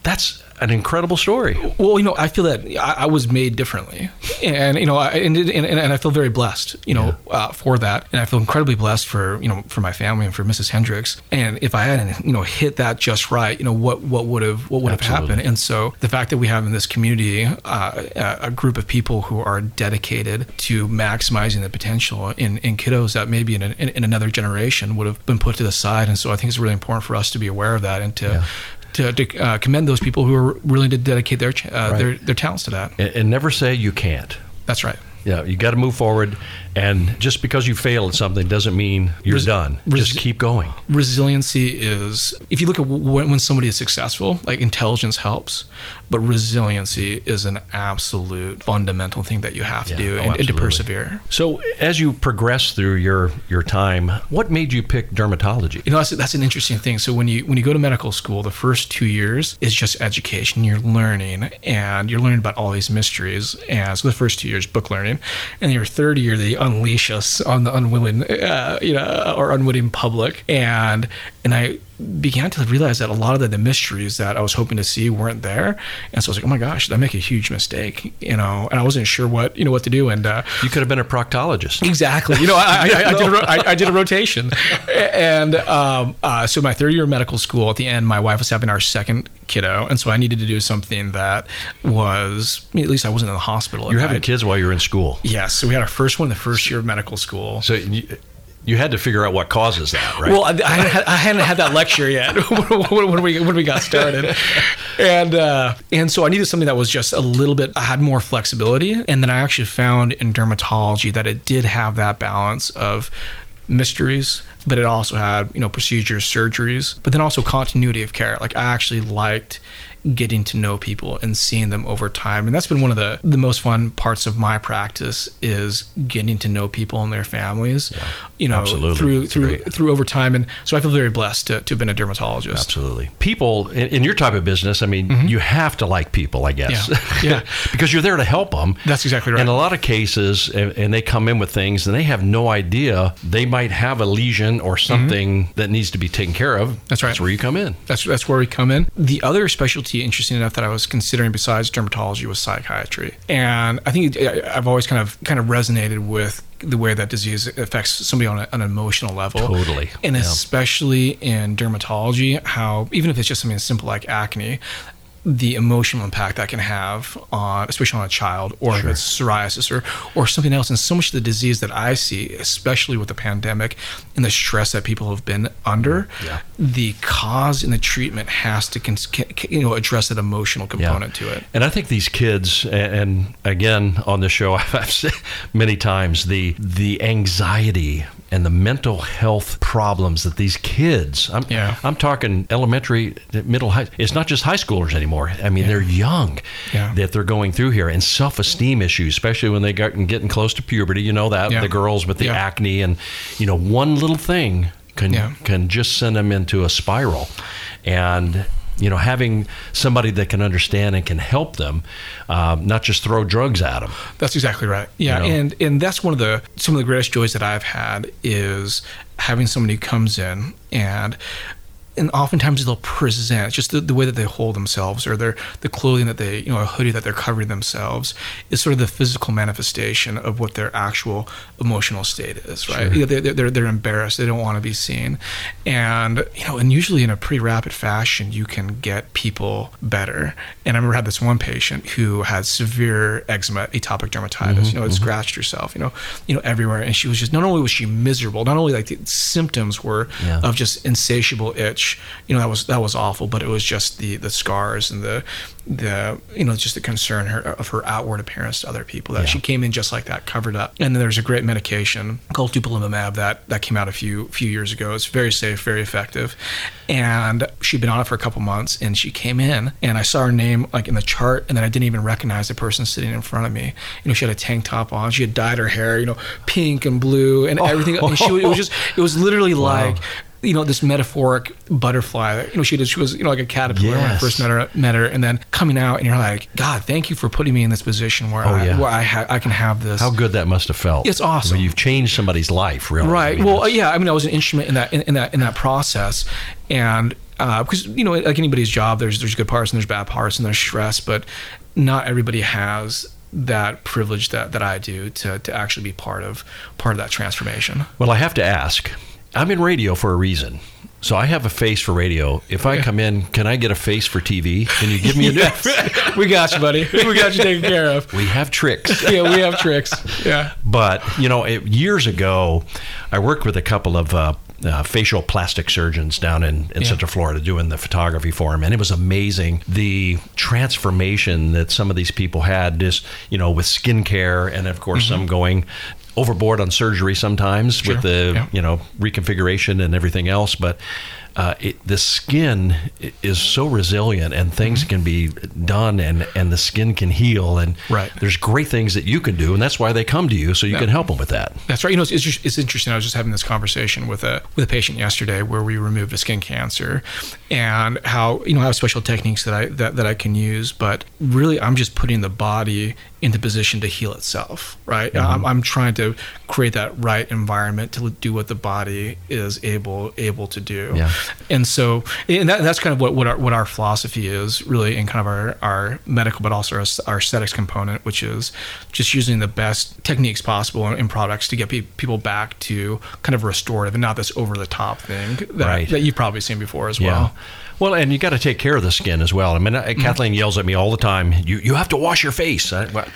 that's an incredible story. Well, you know, I feel that I, I was made differently, and you know, I, and, and, and I feel very blessed, you know, yeah. uh, for that, and I feel incredibly blessed for you know for my family and for Mrs. Hendricks. And if I hadn't, you know, hit that just right, you know, what what would have what would have happened? And so the fact that we have in this community uh, a group of people who are dedicated to maximizing the potential in, in kiddos that maybe in, in, in another generation would have been put to the side, and so I think it's really important for us to be aware of that and to yeah to, to uh, commend those people who are willing to dedicate their uh, right. their their talents to that. And, and never say you can't. That's right. Yeah, you got to move forward and just because you fail at something doesn't mean you're Res- done. Res- just keep going. Resiliency is, if you look at when, when somebody is successful, like intelligence helps, but resiliency is an absolute fundamental thing that you have to yeah, do oh, and, and, to persevere. So, as you progress through your your time, what made you pick dermatology? You know, that's, that's an interesting thing. So, when you when you go to medical school, the first two years is just education. You're learning, and you're learning about all these mysteries. And so, the first two years, book learning, and your third year, they unleash us on the unwilling, uh, you know, or unwitting public. And and I began to realize that a lot of the, the, mysteries that I was hoping to see weren't there. And so I was like, oh my gosh, did I make a huge mistake? You know, and I wasn't sure what, you know, what to do. And uh, you could have been a proctologist. Exactly. You know, I, I, I, did, a, I, I did a rotation. And um, uh, so my third year of medical school, at the end, my wife was having our second kiddo. And so I needed to do something that was, at least I wasn't in the hospital. You're having kids while you're in school. Yes. So we had our first one the first year of medical school. So you, you had to figure out what causes that, right? Well, I, I, hadn't had that lecture yet [laughs] when, we when we got started, and uh, and so I needed something that was just a little bit. I had more flexibility, and then I actually found in dermatology that it did have that balance of mysteries, but it also had you know procedures, surgeries, but then also continuity of care. Like I actually liked getting to know people and seeing them over time. And that's been one of the, the most fun parts of my practice is getting to know people and their families, yeah, you know, absolutely. through, through, through over time. And so I feel very blessed to, to have been a dermatologist. Absolutely. People in, in your type of business, I mean, mm-hmm. you have to like people, I guess. Yeah. yeah. [laughs] because you're there to help them. That's exactly right. In a lot of cases, and, and, they come in with things and they have no idea they might have a lesion or mm-hmm. something mm-hmm. that needs to be taken care of. That's right. That's where you come in. That's, that's where we come in. The other specialty interesting enough that I was considering besides dermatology was psychiatry. And I think I've always kind of kind of resonated with the way that disease affects somebody on, a, an emotional level. Totally. And yeah. especially in dermatology, how even if it's just something as simple like acne, the emotional impact that can have on, especially on a child, or sure. if it's psoriasis or or something else. And so much of the disease that I see, especially with the pandemic and the stress that people have been under, yeah. the cause and the treatment has to you know address that emotional component yeah. to it. And I think these kids, and again on the show, [laughs] I've said many times the the anxiety and the mental health problems that these kids I'm yeah. I'm talking elementary middle high it's not just high schoolers anymore I mean yeah. they're young yeah. that they're going through here and self-esteem issues especially when they get getting close to puberty you know that the girls with the acne and you know one little thing can can just send them into a spiral and you know, having somebody that can understand and can help them, um, not just throw drugs at them. That's exactly right. Yeah, you know? and and that's one of the some of the greatest joys that I've had is having somebody who comes in and and oftentimes they'll present just the, the way that they hold themselves or their the clothing that they you know a hoodie that they're covering themselves is sort of the physical manifestation of what their actual emotional state is right? Sure. You know, they're, they're, they're embarrassed. They don't want to be seen. And you know and usually in a pretty rapid fashion you can get people better. And i remember I had this one patient who had severe eczema atopic dermatitis. Mm-hmm, you know had mm-hmm. scratched herself you know you know everywhere. And she was just not only was she miserable not only like the symptoms were Yeah. of just insatiable itch you know that was that was awful but it was just the the scars and the the you know just the concern her, of her outward appearance to other people that Yeah. she came in just like that covered up. And then there's a great medication called dupilumab that that came out a few few years ago. It's very safe very effective. And she'd been on it for a couple months and she came in and I saw her name like in the chart and then I didn't even recognize the person sitting in front of me. You know she had a tank top on. She had dyed her hair you know pink and blue and everything. And she, it was [laughs] oh. just it was literally like you know this metaphoric butterfly. You know, she did. She was you know like a caterpillar when I first met her. Met her, and then coming out, and you're like, God, thank you for putting me in this position where Oh, I yeah. where I ha- I can have this. How good that must have felt. It's awesome. I mean, you've changed somebody's life, really. Right. I mean, well, it's- yeah. I mean, I was an instrument in that in, in that in that process, and uh, because you know, like anybody's job, there's there's good parts and there's bad parts and there's stress, but not everybody has that privilege that that I do to to actually be part of part of that transformation. Well, I have to ask. I'm in radio for a reason. So I have a face for radio. If I come in, can I get a face for TV? Can you give me a [laughs] Yes. we got you, buddy. [laughs] We got you taken care of. We have tricks. [laughs] Yeah, we have tricks. Yeah. But you know, it, years ago, I worked with a couple of uh, uh, facial plastic surgeons down in, in Yeah. Central Florida doing the photography for them, and it was amazing the transformation that some of these people had. Just you know, with skincare, and of course, some going overboard on surgery sometimes. Sure. with the Yeah. you know reconfiguration and everything else, but. Uh, it, the skin is so resilient, and things Mm-hmm. can be done, and, and the skin can heal, and Right. there's great things that you can do, and that's why they come to you, so you Yeah. can help them with that. That's right. You know, it's, it's, just- it's interesting. I was just having this conversation with a with a patient yesterday where we removed a skin cancer, and how you know I have special techniques that I that, that I can use, but really I'm just putting the body into position to heal itself. Right. Mm-hmm. I'm, I'm trying to create that right environment to do what the body is able able to do. Yeah. And so, and that, that's kind of what, what our what our philosophy is really in kind of our, our medical, but also our, our aesthetics component, which is just using the best techniques possible in, in products to get pe- people back to kind of restorative and not this over the top thing that, Right. that you've probably seen before as Yeah. well. Well, and you got to take care of the skin as well. I mean, I- Kathleen yells at me all the time. You you have to wash your face. I, well,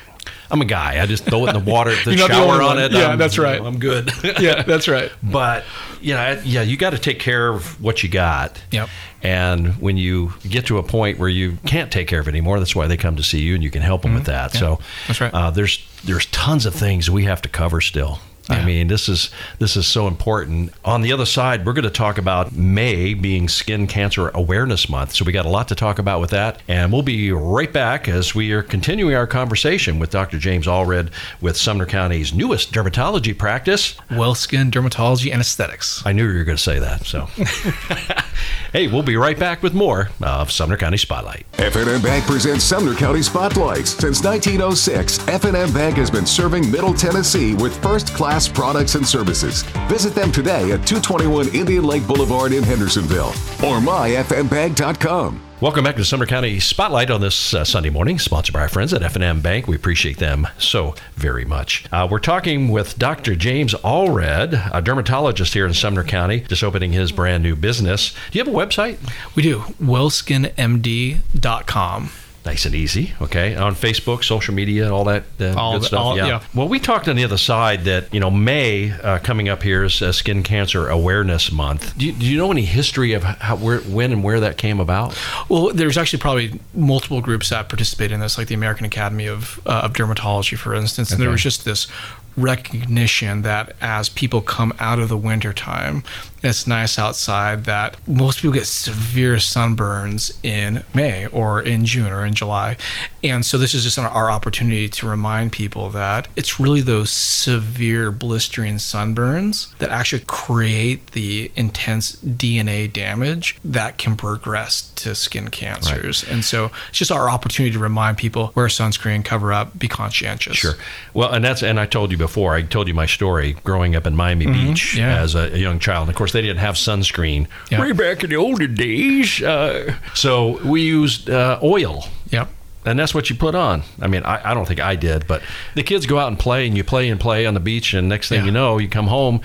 I'm a guy. I just throw it in the water, [laughs] the You're the shower on it. Yeah, I'm- that's right. I'm good. [laughs] Yeah, that's right. But yeah, yeah, you got to take care of what you got. Yep. And when you get to a point where you can't take care of it anymore, that's why they come to see you, and you can help them with that. So Mm-hmm. That's right. Uh, there's there's tons of things we have to cover still. I mean, this is this is so important. On the other side, we're going to talk about May being Skin Cancer Awareness Month. So we got a lot to talk about with that, and we'll be right back as we are continuing our conversation with Dr. James Allred with Sumner County's newest dermatology practice. Wellskin, dermatology, and aesthetics. I knew you were going to say that. So, [laughs] hey, we'll be right back with more of Sumner County Spotlight. F&M Bank presents Sumner County Spotlights. Since 1906, F&M Bank has been serving Middle Tennessee with first-class products and services. Visit them today at 221 Indian Lake Boulevard in Hendersonville or myfmbank.com. Welcome back to Sumner County Spotlight on this uh, Sunday morning, sponsored by our friends at F&M Bank. We appreciate them so very much. Uh, we're talking with Dr. James Allred, a dermatologist here in Sumner County, just opening his brand new business. Do you have a website? We do. wellskinmd.com. Nice and easy. Okay, on Facebook, social media, all that uh, All good the- stuff. all- yeah. yeah. Well, we talked on the other side that you know May uh, coming up here is uh, Skin Cancer Awareness Month. Do you, do you know any history of how, where, when, and where that came about? Well, there's actually probably multiple groups that participate in this, like the American Academy of, uh, of Dermatology, for instance. And there was just this recognition that as people come out of the winter time, it's nice outside that most people get severe sunburns in May or in June or in July. And so this is just our opportunity to remind people that it's really those severe blistering sunburns that actually create the intense DNA damage that can progress to skin cancers. And so it's just our opportunity to remind people wear sunscreen, cover up, be conscientious. Sure. Well, and that's and I told you before. I told you my story growing up in Miami Beach Mm-hmm. yeah. as a, a young child. And of course, course, they didn't have sunscreen Yeah. way back in the olden days. Uh, so we used uh, oil. Yep. And that's what you put on. I mean, I, I don't think I did, but the kids go out and play, and you play and play on the beach, and next thing Yeah. you know, you come home,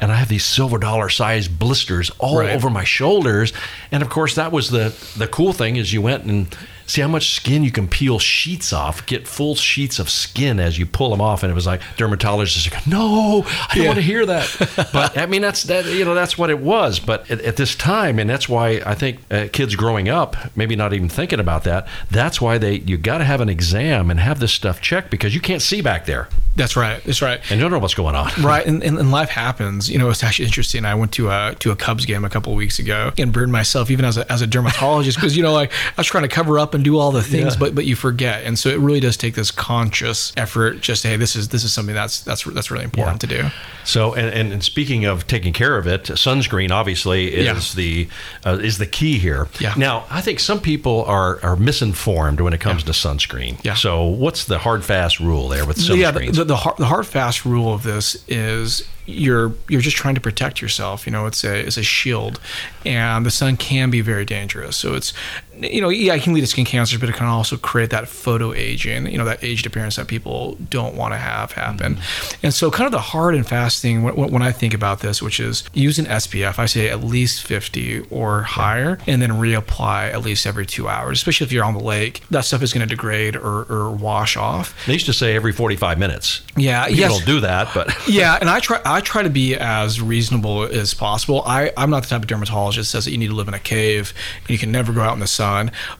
and I have these silver dollar sized blisters all Right. over my shoulders. And of course, that was the the cool thing is you went and see how much skin you can peel sheets off, get full sheets of skin as you pull them off, and it was like dermatologists are going, no, I don't Yeah. want to hear that. [laughs] but I mean, that's that you know that's what it was. But at, at this time, and that's why I think uh, kids growing up, maybe not even thinking about that. That's why they you got to have an exam and have this stuff checked because you can't see back there That's right. That's right. and you don't know what's going on. Right, and, and, and life happens. You know, it's actually interesting. I went to a to a Cubs game a couple of weeks ago and burned myself even as a, as a dermatologist because you know like I was trying to cover up and do all the things, Yeah. but but you forget, and so it really does take this conscious effort. Just hey, this is this is something that's that's that's really important to do. So, and, and, and speaking of taking care of it, sunscreen obviously is Yeah. the uh, is the key here. Yeah. Now, I think some people are are misinformed when it comes to sunscreen. Yeah. So, what's the hard fast rule there with sunscreens? Yeah, the, the, the, hard, the hard fast rule of this is you're you're just trying to protect yourself. You know, it's a it's a shield, and the sun can be very dangerous. So it's you know yeah, it can lead to skin cancers, but it can also create that photo aging. You know, that aged appearance that people don't want to have happen. Mm-hmm. And so, kind of the hard and fast thing when, when I think about this, which is use an SPF. I say at least 50 or higher, and then reapply at least every two hours. Especially if you're on the lake, that stuff is going to degrade or, or wash off. they used to say every 45 minutes. Yeah, People yes. don't do that, but [laughs] [laughs] yeah, and I try I try to be as reasonable as possible. I, I'm not the type of dermatologist that says that you need to live in a cave and you can never go out in the sun.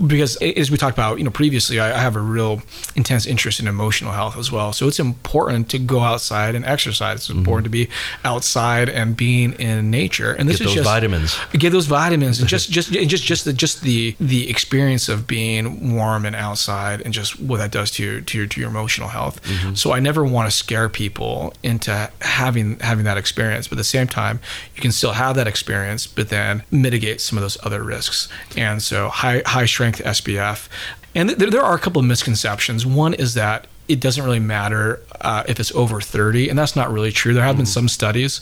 Because as we talked about, you know, previously, I, I have a real intense interest in emotional health as well. So it's important to go outside and exercise. It's important to be outside and being in nature. And this Mm-hmm. Get is those just vitamins. Get those vitamins and just [laughs] just just just the just the the experience of being warm and outside and just what that does to your to your to your emotional health. Mm-hmm. So I never want to scare people into having having that experience, but at the same time, you can still have that experience, but then mitigate some of those other risks. And so high high strength SPF. And th- there are a couple of misconceptions. One is that it doesn't really matter uh, if it's over 30 and that's not really true there have been some studies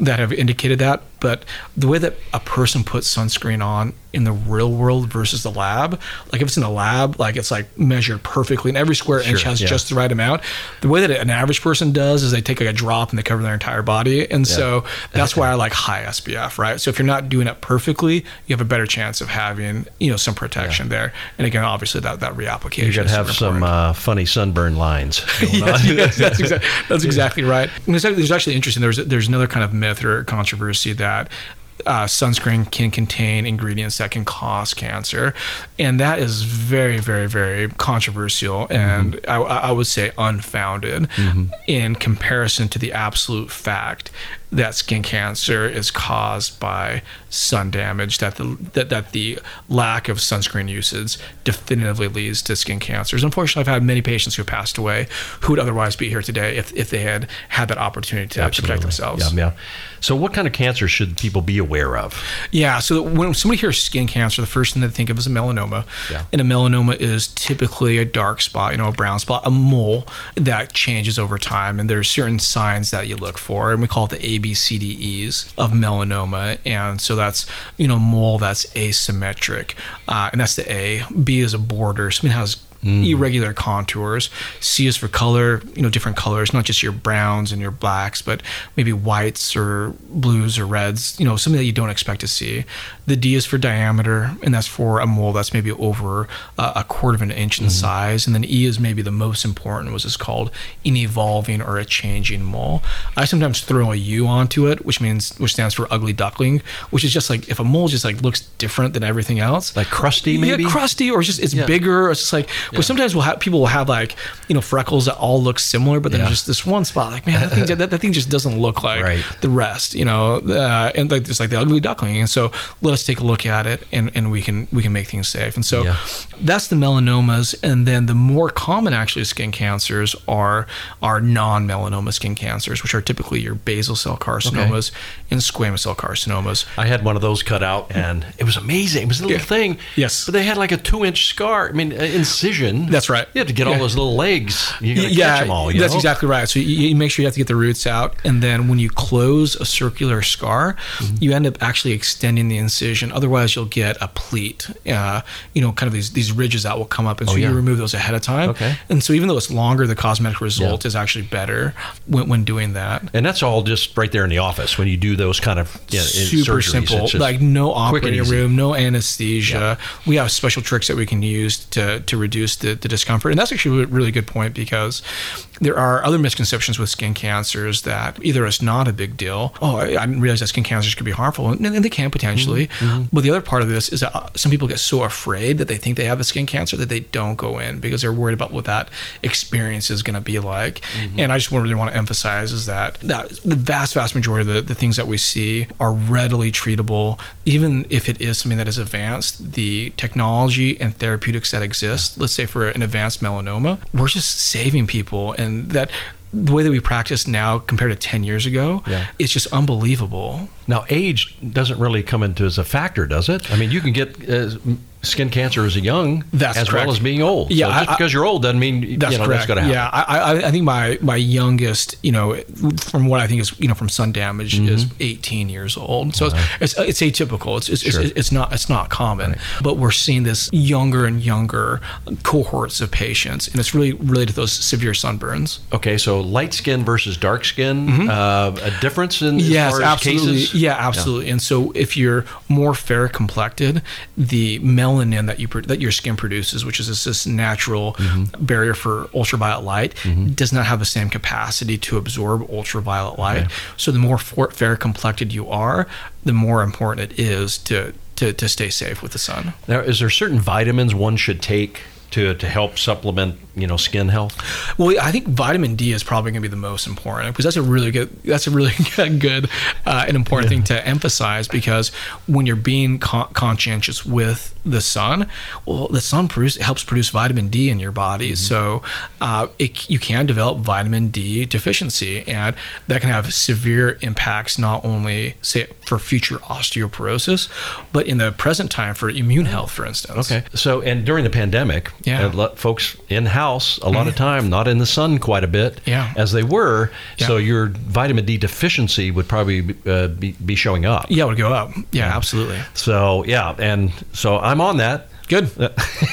that have indicated that but the way that a person puts sunscreen on in the real world versus the lab like if it's in a lab like it's like measured perfectly and every square inch has yeah. just the right amount the way that an average person does is they take like a drop and they cover their entire body and so [laughs] that's why i like high spf right so if you're not doing it perfectly you have a better chance of having you know some protection there and again obviously that that reapplication you got to have some uh, funny sunburn lines. [laughs] going on. yes, yes, [laughs] that's, exactly, that's exactly right. And it's actually, there's actually interesting. There's there's another kind of myth or controversy that uh, sunscreen can contain ingredients that can cause cancer, and that is very, very, very controversial, and I, I would say unfounded in comparison to the absolute fact that skin cancer is caused by sun damage that the that, that the lack of sunscreen usage definitively leads to skin cancers. Unfortunately i've had many patients who passed away who would otherwise be here today if, if they had had that opportunity to, to protect themselves. Yeah, yeah. So, what kind of cancer should people be aware of? Yeah, so when somebody hears skin cancer, the first thing they think of is a melanoma. Yeah. And a melanoma is typically a dark spot, you know, a brown spot, a mole that changes over time. And there's certain signs that you look for, and we call it the ABCDEs of melanoma. And so that's, you know, mole that's asymmetric, uh, and that's the A. B is a border, something has irregular contours. C is for color, you know, different colors, not just your browns and your blacks, but maybe whites or blues or reds, you know, something that you don't expect to see. The D is for diameter, and that's for a mole that's maybe over uh, a quarter of an inch in size. And then E is maybe the most important, which is called an evolving or a changing mole. I sometimes throw a U onto it, which means, which stands for ugly duckling, which is just like if a mole just like looks different than everything else. Like crusty, maybe? Yeah, crusty, or it's just it's Yeah. bigger. It's just like, but sometimes we'll have people will have like you know freckles that all look similar, but then Yeah. just this one spot, like man, that thing, [laughs] that, that thing just doesn't look like Right. the rest, you know, uh, and like it's like the ugly duckling. And so let us take a look at it, and, and we can we can make things safe. And so Yeah. that's the melanomas, and then the more common actually skin cancers are are non-melanoma skin cancers, which are typically your basal cell carcinomas and squamous cell carcinomas. I had one of those cut out, and it was amazing. It was a little Yeah. thing. Yes. But they had like a two inch scar. I mean, uh, incision That's right. You have to get all those little legs. You got to yeah, catch them all. You that's know? exactly right. So you, you make sure you have to get the roots out, and then when you close a circular scar, Mm-hmm. you end up actually extending the incision. Otherwise, you'll get a pleat. Uh, you know, kind of these these ridges that will come up, and so Oh, yeah. you remove those ahead of time. Okay. And so even though it's longer, the cosmetic result Yeah. is actually better when, when doing that. And that's all just right there in the office when you do those kind of yeah, super surgeries. simple like no operating room no anesthesia we have special tricks that we can use to, to reduce the, the discomfort. And that's actually a really good point because there are other misconceptions with skin cancers that either it's not a big deal oh i, I didn't realize that skin cancers could be harmful and, and they can potentially Mm-hmm. but the other part of this is that uh, some people get so afraid that they think they have a skin cancer that they don't go in because they're worried about what that experience is going to be like Mm-hmm. and i just really want to emphasize is that, that the vast vast majority of the, the things that we see are readily treatable even if it is something that is advanced the technology and therapeutics that exist let's say for an advanced melanoma we're just saving people and that the way that we practice now compared to 10 years ago Yeah. it's just unbelievable Now, age doesn't really come into as a factor, does it? I mean, you can get uh, skin cancer as a young, That's as correct. well as being old. Yeah, so just I- because you're old doesn't mean That's you know correct. that's going to happen. Yeah, I, I, I think my my youngest, you know, from what I think is, you know, from sun damage is 18 years old. So it's, it's it's atypical. It's it's, Sure. it's it's not it's not common. But we're seeing this younger and younger cohorts of patients, and it's really related to those severe sunburns. Okay, so light skin versus dark skin, uh, a difference in as Mm-hmm. Yes, far as absolutely. cases. Yeah, absolutely. And so, if you're more fair complected, the melanin that you that your skin produces, which is this, natural Mm-hmm. barrier for ultraviolet light, does not have the same capacity to absorb ultraviolet light. So, the more fair complected you are, the more important it is to, to to stay safe with the sun. Now, is there certain vitamins one should take to to help supplement you know skin health? Well, I think vitamin D is probably going to be the most important because that's a really good that's a really [laughs] good uh, and important thing to emphasize because when you're being con- conscientious with the sun, well, the sun produce, helps produce vitamin D in your body, so uh, it, you can develop vitamin D deficiency, and that can have severe impacts not only say for future osteoporosis, but in the present time for immune health, for instance. Okay. So, and during the pandemic, Yeah. uh, lo- folks in house a lot of time, not in the sun quite a bit, Yeah. as they were. Yeah. So your vitamin D deficiency would probably uh, be, be showing up. Yeah, it would go up. Yeah, absolutely. So yeah, and so I'm on that. Good.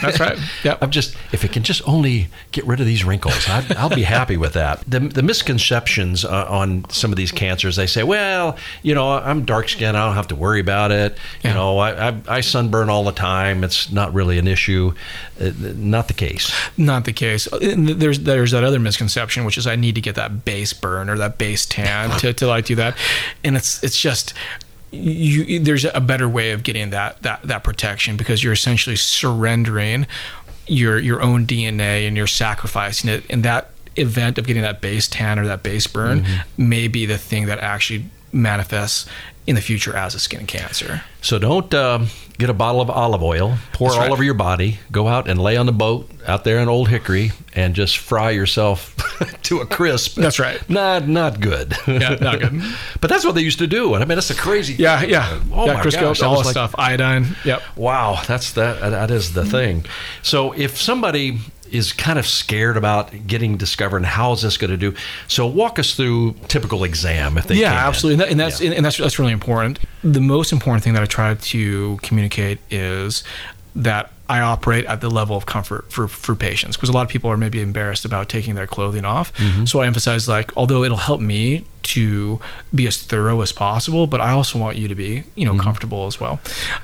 That's right. [laughs] Yeah. I'm just if it can just only get rid of these wrinkles, I'd, I'll be happy with that. The, the misconceptions uh, on some of these cancers, they say, well, you know, I'm dark skinned, I don't have to worry about it. You know, I, I, I sunburn all the time. It's not really an issue. Uh, not the case. not the case. And There's there's that other misconception, which is I need to get that base burn or that base tan [laughs] to, to like do that, and it's it's just you. There's a better way of getting that that that protection because you're essentially surrendering your your own DNA and you're sacrificing it, and that event of getting that base tan or that base burn Mm-hmm. may be the thing that actually manifests in the future as a skin cancer. So don't um, get a bottle of olive oil, pour That's all right. over your body, go out and lay on the boat out there in Old Hickory, and just fry yourself [laughs] to a crisp. That's right. Not not good. Yeah, not good. [laughs] but that's what they used to do, and I mean that's a crazy. Yeah, yeah, Oh yeah. my Crisco, gosh, all the like- stuff, iodine. Yep. Wow, that's that. That is the thing. So if somebody is kind of scared about getting discovered and how is this going to do so walk us through typical exam if they yeah can. absolutely and, that, and that's Yeah. and that's that's really important the most important thing that i try to communicate is that I operate at the level of comfort for, for patients because a lot of people are maybe embarrassed about taking their clothing off. Mm-hmm. So I emphasize like although it'll help me to be as thorough as possible, but I also want you to be you know Mm-hmm. comfortable as well.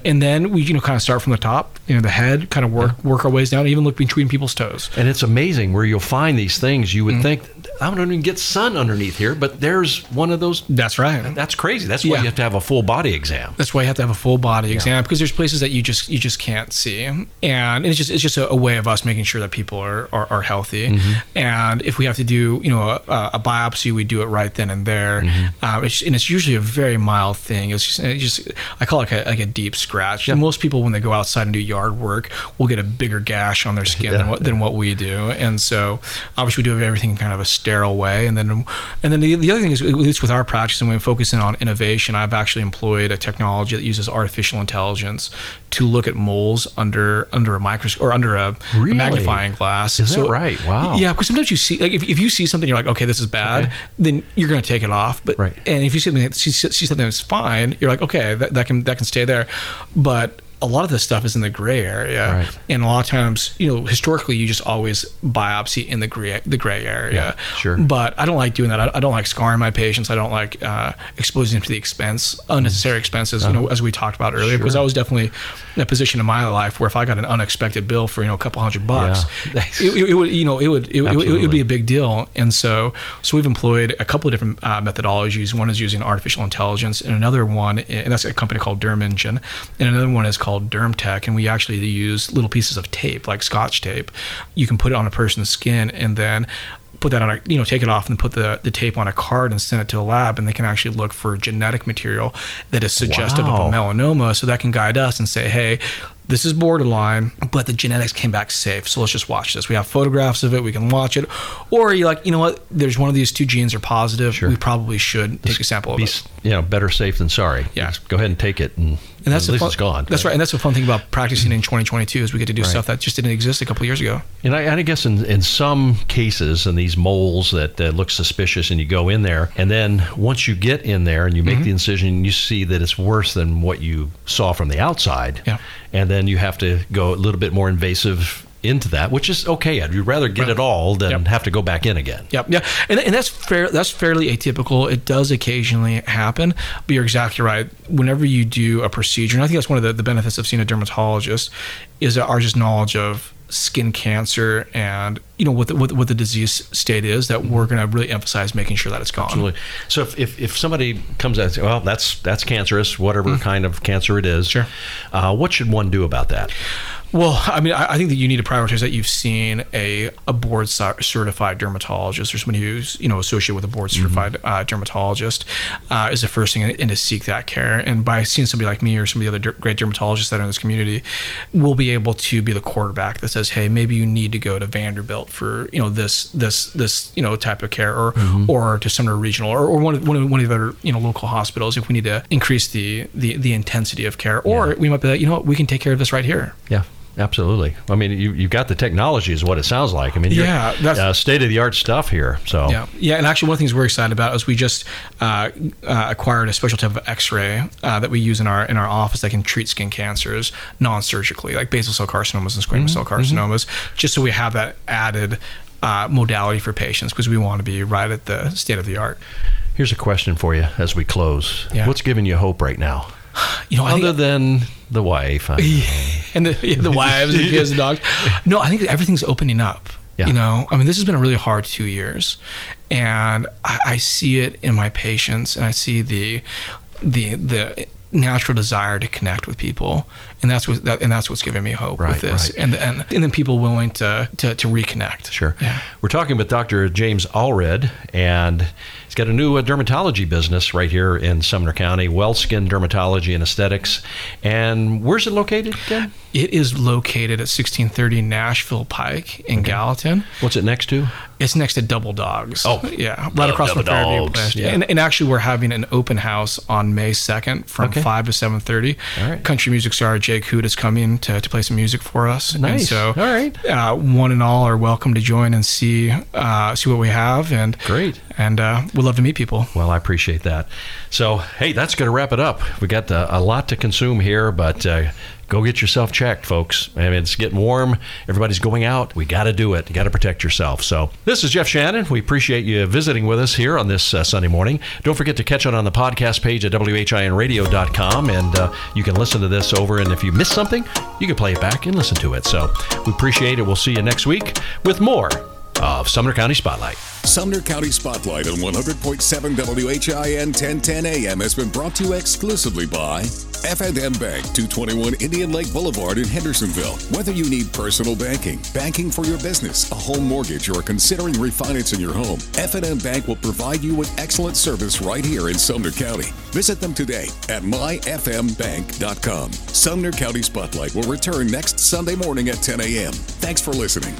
And then we you know kind of start from the top, you know the head, kind of work work our ways down, even look between people's toes. And it's amazing where you'll find these things. You would Mm-hmm. think I don't even get sun underneath here, but there's one of those. That's right. That's crazy. That's why Yeah. you have to have a full body exam. That's why you have to have a full body exam because there's places that you just you just can't see, and it's just it's just a, a way of us making sure that people are are, are healthy. Mm-hmm. And if we have to do you know a, a biopsy, we do it right then and there. Mm-hmm. Um, it's, and it's usually a very mild thing. It's just, it's just I call it like a, like a deep scratch. Most people when they go outside and do yard work will get a bigger gash on their [laughs] skin than what than what we do. And so obviously we do have everything kind of a sterile way. And then, and then the, the other thing is, at least with our practice and when focusing on innovation, I've actually employed a technology that uses artificial intelligence to look at moles under under a microscope or under a, Really? a magnifying glass. Is that right? Wow. Yeah, because sometimes you see, like, if, if you see something, you're like, okay, this is bad, Okay. then you're going to take it off. But Right. and if you see something, see, see something that's fine, you're like, okay, that, that can that can stay there. But a lot of this stuff is in the gray area, Right. and a lot of times, you know, historically, you just always biopsy in the gray the gray area. Yeah, sure. But I don't like doing that. I, I don't like scarring my patients. I don't like uh, exposing them to the expense, unnecessary expenses. You know, as we talked about earlier, because Uh-huh. I was definitely in a position in my life where if I got an unexpected bill for you know a couple hundred bucks, Yeah. [laughs] it, it, it would you know it would it, it, would- it would be a big deal. And so so we've employed a couple of different uh, methodologies. One is using artificial intelligence, and another one, and that's a company called DermEngine, and another one is called DermTech, and we actually use little pieces of tape like Scotch tape. You can put it on a person's skin, and then put that on a you know take it off and put the, the tape on a card and send it to a lab and they can actually look for genetic material that is suggestive Wow. of a melanoma so that can guide us and say hey this is borderline but the genetics came back safe so let's just watch this we have photographs of it we can watch it or you're like you know what there's one of these two genes are positive Sure. we probably should take a sample of Be, it you know, better safe than sorry. Yeah. Just go ahead and take it, and, and that's at least fun, it's gone. that's right and that's the fun thing about practicing in 2022 is we get to do Right. stuff that just didn't exist a couple years ago And I, and I guess in, in some cases, in these moles that uh, look suspicious, and you go in there, and then once you get in there and you Mm-hmm. make the incision, you see that it's worse than what you saw from the outside. Yeah. And then you have to go a little bit more invasive into that, which is okay. I'd rather get it all than Yep. have to go back in again. Yep, yeah, and, and that's fair. That's fairly atypical. It does occasionally happen, but you're exactly right. Whenever you do a procedure, and I think that's one of the, the benefits of seeing a dermatologist, is our just knowledge of skin cancer and you know what the, what, what the disease state is. That we're going to really emphasize making sure that it's gone. Absolutely. So if, if, if somebody comes out and says, well, that's that's cancerous, whatever kind of cancer it is. Sure. uh, what should one do about that? Well, I mean, I, I think that you need to prioritize that you've seen a, a board certified dermatologist or somebody who's you know associated with a board certified uh, dermatologist uh, is the first thing, and, to seek that care. And by seeing somebody like me or some of the other der- great dermatologists that are in this community, we'll be able to be the quarterback that says, hey, maybe you need to go to Vanderbilt for you know this this this you know type of care, or or to Sumner Regional, or, or one of, one of one of the other you know local hospitals if we need to increase the the, the intensity of care, or Yeah. we might be like, you know what, we can take care of this right here. Yeah, absolutely. I mean, you, you've got the technology, is what it sounds like. I mean, you're, Yeah, that's- uh, state of the art stuff here. So, Yeah, yeah, and actually, one of the things we're excited about is we just uh, uh, acquired a special type of X-ray uh, that we use in our in our office that can treat skin cancers non-surgically, like basal cell carcinomas and squamous cell carcinomas, just so we have that added uh, modality for patients because we want to be right at the state of the art. here's a question for you as we close. Yeah. What's giving you hope right now, You know, other than the wife? [laughs] And the, yeah, the wives and kids and dogs. [laughs] No, I think everything's opening up. Yeah. You know, I mean, this has been a really hard two years, and I, I see it in my patients, and I see the the the natural desire to connect with people, and that's what that, and that's what's giving me hope Right, with this, right. and and and then people willing to to, to reconnect. Sure. Yeah. We're talking with Dr. James Allred, and he's got a new uh, dermatology business right here in Sumner County, Wellskin Dermatology and Aesthetics. And where's it located again? It is located at 1630 Nashville Pike in Gallatin. What's it next to? It's next to Double Dogs. Oh, yeah, right love across from Fairview Dogs, yeah. And, and actually, we're having an open house on May second from Okay. five to seven thirty. All right. Country music star Jake Hoot is coming to, to play some music for us. And Nice. so, All right. uh, one and all are welcome to join and see uh, see what we have. And Great. And uh, we'd love to meet people. Well, I appreciate that. So, hey, that's going to wrap it up. We got uh, a lot to consume here, but uh, go get yourself checked, folks. I mean, it's getting warm. Everybody's going out. We got to do it. You got to protect yourself. So, this is Jeff Shannon. We appreciate you visiting with us here on this uh, Sunday morning. Don't forget to catch it on the podcast page at WHINradio.com, and uh, you can listen to this over. And if you missed something, you can play it back and listen to it. So, we appreciate it. We'll see you next week with more of Sumner County Spotlight. Sumner County Spotlight on 100.7 WHIN 1010 AM has been brought to you exclusively by F&M Bank, 221 Indian Lake Boulevard in Hendersonville. Whether you need personal banking, banking for your business, a home mortgage, or considering refinancing your home, F&M Bank will provide you with excellent service right here in Sumner County. Visit them today at myfmbank.com. Sumner County Spotlight will return next Sunday morning at 10 a.m. Thanks for listening.